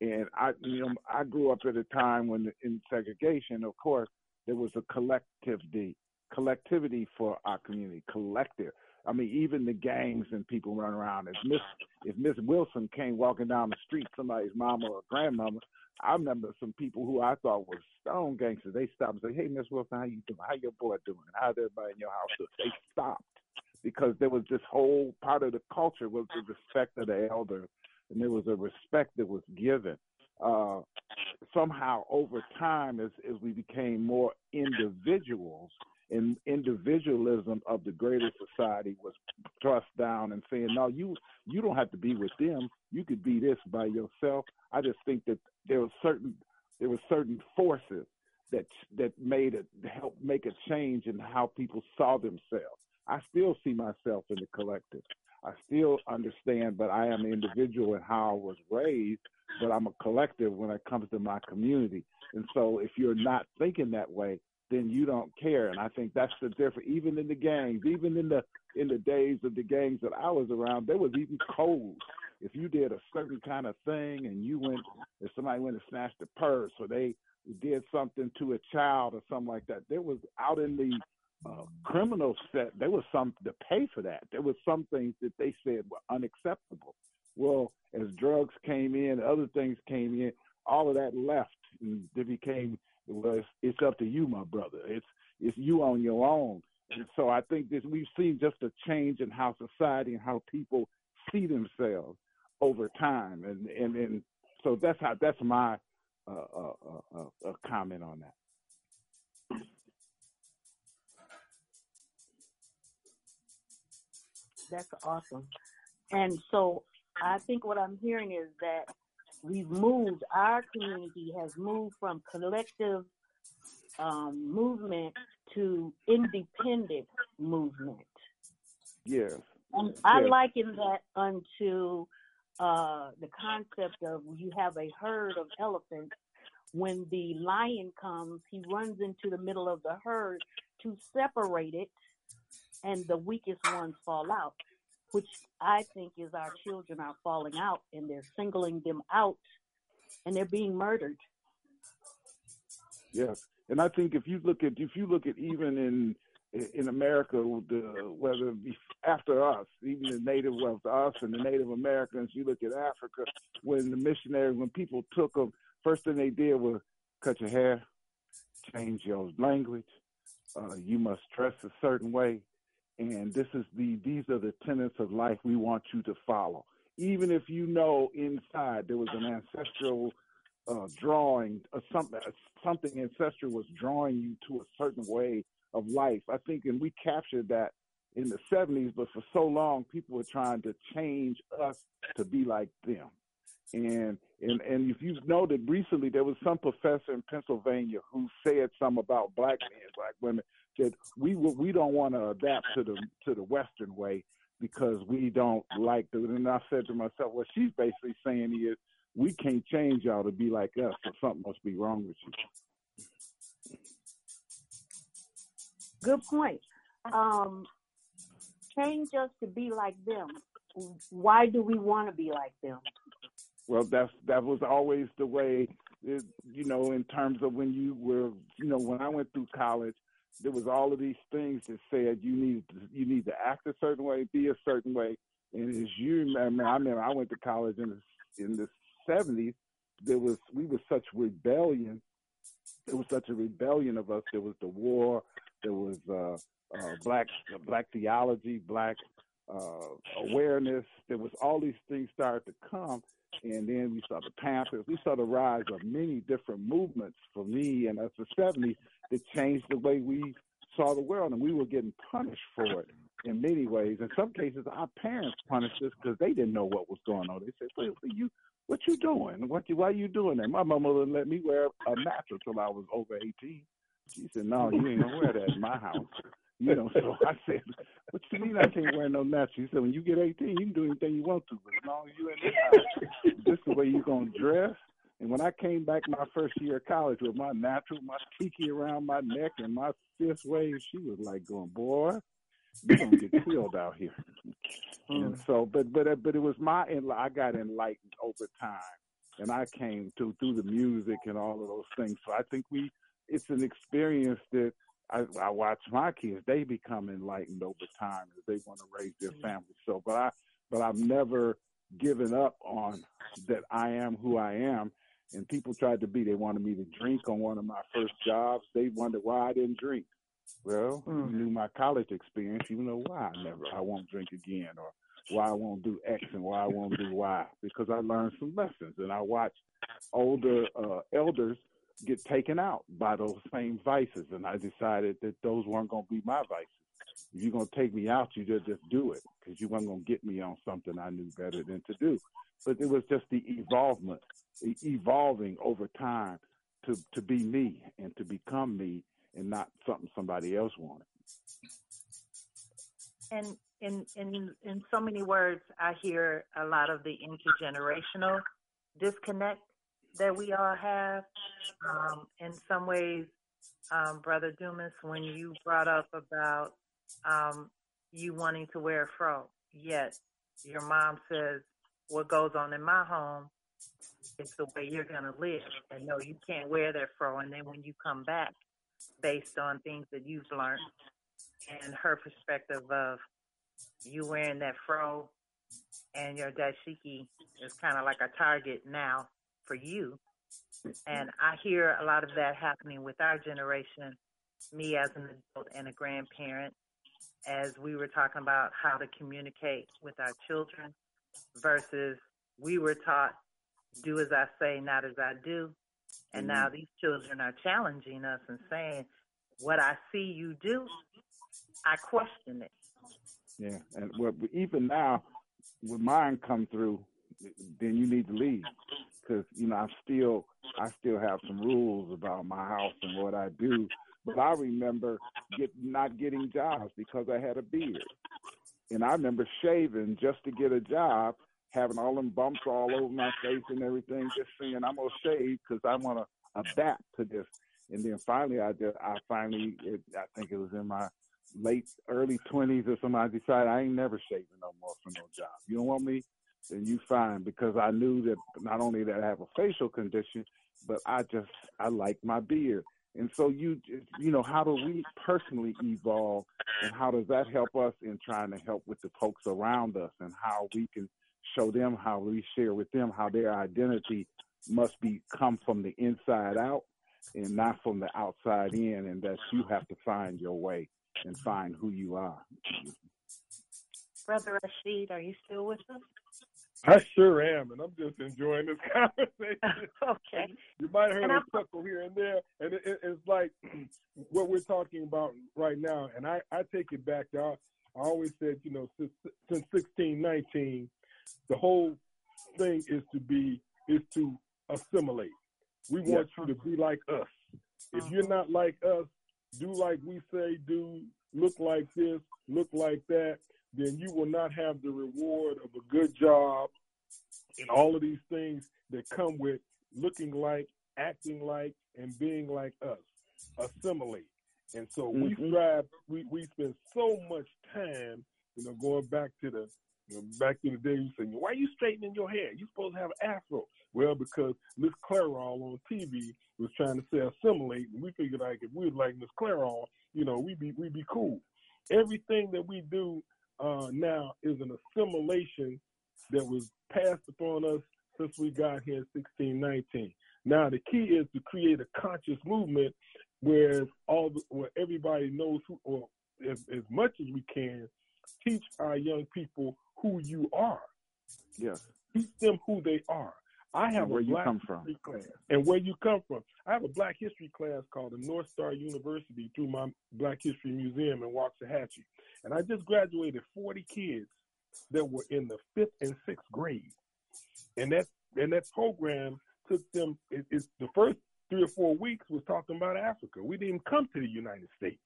And I you know I grew up at a time when in segregation, of course, there was a collectivity collectivity for our community, collective. I mean, even the gangs and people run around. If Miss if Miss Wilson came walking down the street, somebody's mama or grandmama, I remember some people who I thought were stone gangsters. They stopped and say, "Hey, Miss Wilson, how you doing? How your boy doing? How's everybody in your house doing?" They stopped because there was this whole part of the culture was the respect of the elder, and there was a respect that was given. Uh, somehow, over time, as as we became more individuals, and individualism of the greater society was thrust down and saying, no, you you don't have to be with them. You could be this by yourself. I just think that there was certain there were certain forces that that made it help make a change in how people saw themselves. I still see myself in the collective. I still understand, but I am an individual in how I was raised, but I'm a collective when it comes to my community. And so if you're not thinking that way, then you don't care. And I think that's the difference. Even in the gangs, even in the in the days of the gangs that I was around, there was even codes. If you did a certain kind of thing and you went, if somebody went and snatched a purse or they did something to a child or something like that, there was out in the uh, criminals said there was some to pay for that. There was some things that they said were unacceptable. Well, as drugs came in, other things came in, all of that left, and it became well, it's, it's up to you, my brother. It's it's you on your own. And so I think that we've seen just a change in how society and how people see themselves over time, and and and so that's how that's my uh, uh, uh, uh, comment on that. That's awesome. And so I think what I'm hearing is that we've moved, our community has moved from collective um, movement to independent movement. Yes. And I yes. liken that unto uh, the concept of you have a herd of elephants. When the lion comes, he runs into the middle of the herd to separate it, and the weakest ones fall out, which I think is our children are falling out, and they're singling them out, and they're being murdered. Yes, and I think if you look at if you look at even in in America, the, whether it be after us, even the native well, us and the Native Americans, you look at Africa, when the missionaries, when people took them, first thing they did was cut your hair, change your language, uh, you must dress a certain way, and this is the these are the tenets of life we want you to follow. Even if you know inside there was an ancestral uh, drawing, uh, something something ancestral was drawing you to a certain way of life. I think, and we captured that in the 70s, but for so long, people were trying to change us to be like them. And and and if you've noted recently, there was some professor in Pennsylvania who said something about black men, black women, that we we don't want to adapt to the to the Western way because we don't like the. And I said to myself, what she's basically saying is, we can't change y'all to be like us, so something must be wrong with you. Good point. Um, change us to be like them. Why do we want to be like them? Well, that's that was always the way. It, you know, in terms of when you were, you know, when I went through college, there was all of these things that said you need to, you need to act a certain way, be a certain way. And as you remember, I remember I went to college in the in the seventies. There was we were such rebellion. There was such a rebellion of us. There was the war. There was uh, uh, black black theology, black uh, awareness. There was all these things started to come, and then we saw the Panthers. We saw the rise of many different movements for me and us the '70s that changed the way we saw the world, and we were getting punished for it in many ways. In some cases, our parents punished us because they didn't know what was going on. They said, "Wait, you." What you doing? What you? Why you doing that? My mama wouldn't let me wear a natural till I was over eighteen. She said, "No, you ain't gonna wear that in my house." You know, so I said, "What you mean I can't wear no natural?" She said, "When you get 18, you can do anything you want to, but as long as you in this house, this is the way you're gonna dress." And when I came back my first year of college with my natural, my tiki around my neck and my fist wave, she was like going, "Boy, you gonna get killed out here." Hmm. And so, but but uh, but it was my I got enlightened over time, and I came to through the music and all of those things. So I think we it's an experience that I, I watch my kids. They become enlightened over time as they want to raise their hmm. family. So, but I, but I've never given up on that. I am who I am. And people tried to be. They wanted me to drink on one of my first jobs. They wondered why I didn't drink. Well, Mm. you knew my college experience. You know why I never, I won't drink again, or why I won't do X and why I won't do Y. Because I learned some lessons, and I watched older uh, elders get taken out by those same vices. And I decided that those weren't going to be my vices. If you're to take me out, you just, just do it because you weren't to get me on something I knew better than to do. But it was just the evolvement, e- evolving over time to, to be me and to become me and not something somebody else wanted. And in in in so many words, I hear a lot of the intergenerational disconnect that we all have. Um, in some ways, um, Brother Dumas, when you brought up about um, you wanting to wear a fro, yet your mom says what goes on in my home is the way you're going to live. And no, you can't wear that fro. And then when you come back, based on things that you've learned, and her perspective of you wearing that fro and your dashiki is kind of like a target now for you. And I hear a lot of that happening with our generation, me as an adult and a grandparent, as we were talking about how to communicate with our children versus we were taught do as I say, not as I do. And now mm-hmm. these children are challenging us and saying, what I see you do, I question it. Yeah, and well, even now, when mine come through, then you need to leave because you know I still I still have some rules about my house and what I do. But I remember get not getting jobs because I had a beard, and I remember shaving just to get a job, having all them bumps all over my face and everything, just saying I'm gonna shave because I want to adapt to this. And then finally, I just I finally it, I think it was in my late early twenties or something. I decided I ain't never shaving no more for no job. You don't want me, then you fine because I knew that not only that I have a facial condition, but I just I like my beard. And so you you know how do we personally evolve, and how does that help us in trying to help with the folks around us, and how we can show them how we share with them how their identity must be come from the inside out and not from the outside in, and that you have to find your way and find who you are. Brother Rasheed, are you still with us? I sure am, and I'm just enjoying this conversation. okay. You might have heard And a I'm- chuckle here and there, and it, it, it's like what we're talking about right now. And I, I take it back to I, I always said, you know, since, since 1619, the whole thing is to be is to assimilate. We want you to be like us. If uh-huh. you're not like us, do like we say, do look like this, look like that, then you will not have the reward of a good job and all of these things that come with looking like, acting like, and being like us. Assimilate. And so we Mhm. strive, we, we spend so much time, you know, going back to the you know, back in the day, you say, why are you straightening your hair? You're supposed to have an afro. Well, because Miss Clairol on TV was trying to say assimilate, and we figured like if we was like Miss Clairol, you know, we'd be we'd be cool. Everything that we do uh, now is an assimilation that was passed upon us since we got here in 1619. Now the key is to create a conscious movement where all the, where everybody knows who, or as, as much as we can, teach our young people who you are. Yes. Teach them who they are. I have where a you come from. class, and where you come from. I have a Black History class called the North Star University through my Black History Museum in Waxahachie, and I just graduated 40 kids that were in the fifth and sixth grade, and that and that program took them. It, it's the first three or four weeks was talking about Africa. We didn't even come to the United States,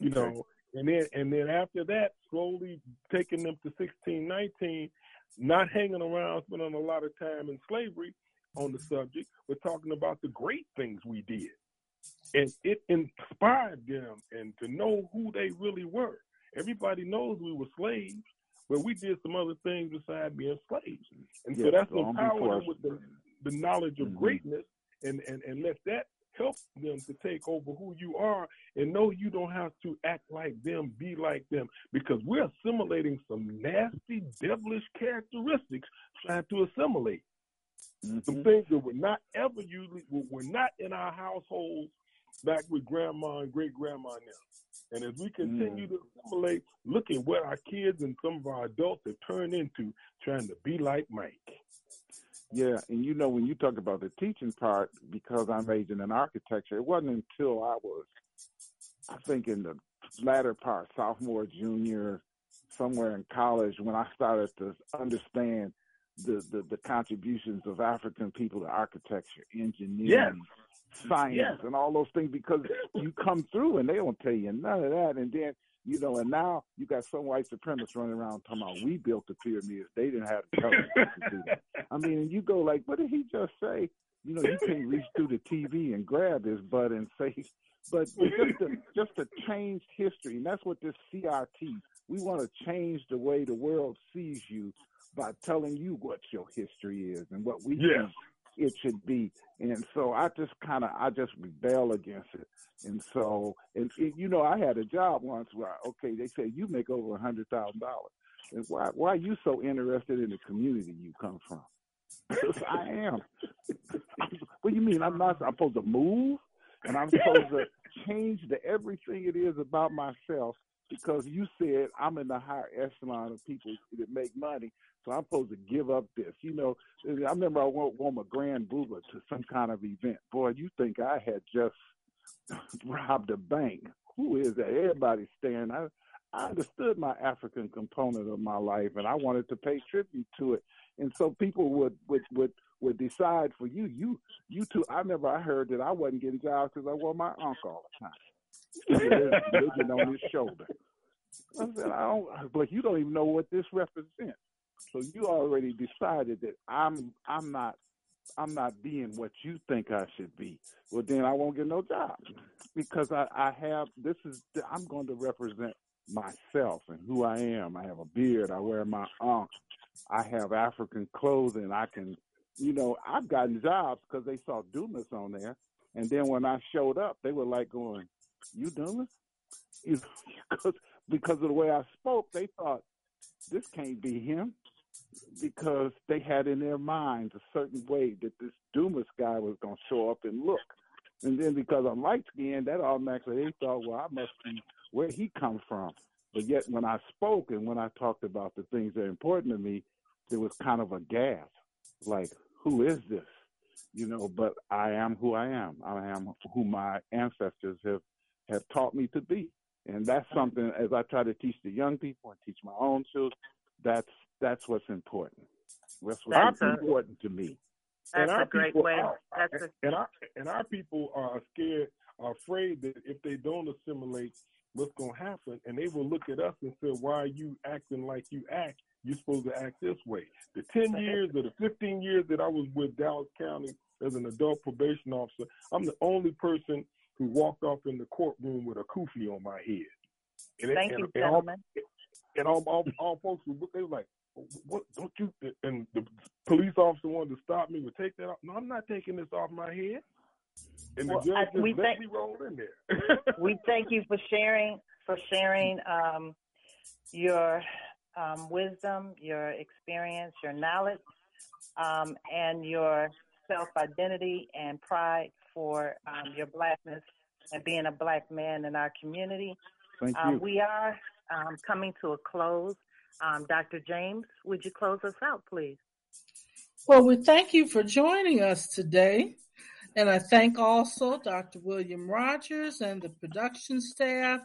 you Okay. know. And then and then after that, slowly taking them to 16, 19, not hanging around, spending a lot of time in slavery on the subject, but talking about the great things we did. And it inspired them and to know who they really were. Everybody knows we were slaves, but we did some other things besides being slaves. And so that's empowering them with the, the knowledge of Mhm. greatness and, and, and let that help them to take over who you are and know you don't have to act like them, be like them, because we're assimilating some nasty, devilish characteristics trying to assimilate. Some mm-hmm. things that were not ever usually were were not in our households back with grandma and great grandma now. And as we continue mm. to assimilate, look at what our kids and some of our adults have turned into trying to be like Mike. Yeah, and you know when you talk about the teaching part, because I'm mm-hmm. majoring in architecture, it wasn't until I was, I think, in the latter part, sophomore, junior, somewhere in college, when I started to understand the the, the contributions of African people to architecture, engineering, science, Yes. and all those things. Because you come through and they don't tell you none of that, and then. You know, and now you got some white supremacists running around talking about we built the pyramids. They didn't have the to do that. I mean, and you go like, what did he just say? You know, you can't reach through the TV and grab his butt and say, but just to, just to change history, and that's what this CRT. We want to change the way the world sees you by telling you what your history is and what we Yes. It should be. And so I just kind of I just rebel against it. And so and, and you know I had a job once where okay they say you make over a hundred thousand dollars. And why why are you so interested in the community you come from? I am. what do you mean? I'm not. I'm supposed to move, and I'm supposed to change the everything it is about myself because you said I'm in the higher echelon of people that make money, so I'm supposed to give up this. You know, I remember I went won a grand boubou to some kind of event. Boy, you think I had just robbed a bank? Who is that? Everybody's staring. I I understood my African component of my life, and I wanted to pay tribute to it. And so people would would would would decide for you. You you too. I remember I heard that I wasn't getting jobs because I wore my ankh all the time. There's religion on his shoulder. I said, I don't. But you don't even know what this represents. So you already decided that I'm I'm not I'm not being what you think I should be. Well, then I won't get no job because I I have this is I'm going to represent myself and who I am. I have a beard. I wear my ankh. I have African clothing. I can, you know, I've gotten jobs because they saw Dumas on there, and then when I showed up, they were like going, "You Dumas?" You because because of the way I spoke, they thought this can't be him because they had in their minds a certain way that this Dumas guy was going to show up and look. And then because I'm light skinned, that automatically they thought, well, I must be where he come from. But yet when I spoke and when I talked about the things that are important to me, there was kind of a gasp, like, who is this? You know, but I am who I am. I am who my ancestors have have taught me to be. And that's something as I try to teach the young people and teach my own children, that's that's what's important. That's what's That's a- important to me. That's a great way. are- That's a, and our and our people are scared, are afraid that if they don't assimilate, what's going to happen? And they will look at us and say, "Why are you acting like you act? You're supposed to act this way." The ten years or the fifteen years that I was with Dallas County as an adult probation officer, I'm the only person who walked off in the courtroom with a kufi on my head. And thank you, and all- gentlemen. and all, all, all folks look, they were like, what, don't you, and the police officer wanted to stop me, would take that off. No, I'm not taking this off my head. And Well, the judge I- we let thank- me roll in there. we thank you for sharing for sharing um, your um, wisdom, your experience, your knowledge, um, and your self identity and pride for um, your blackness and being a black man in our community. Thank Um, you. we are um, coming to a close. Um, Dr. James, would you close us out, please? Well, we thank you for joining us today. And I thank also Dr. William Rogers and the production staff,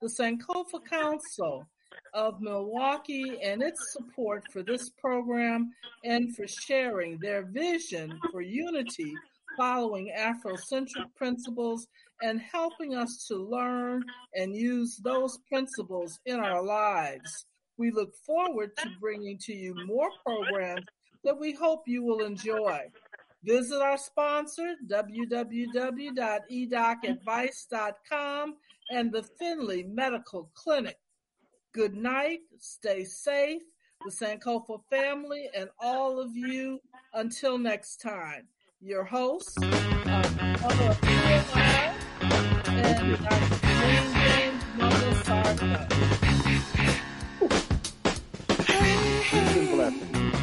the Sankofa Council of Milwaukee, and its support for this program and for sharing their vision for unity following Afrocentric principles and helping us to learn and use those principles in our lives. We look forward to bringing to you more programs that we hope you will enjoy. Visit our sponsor, www.edocadvice.com and the Finley Medical Clinic. Good night, stay safe, the Sankofa family, and all of you. Until next time, your host, um, Mother of Carolina, and Dr. Janine James Mother Sarko. Peace and blessings,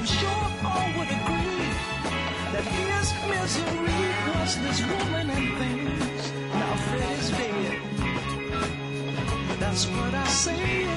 I'm sure all would agree that his misery was this woman and things. Now Fred is dead. That's what I said.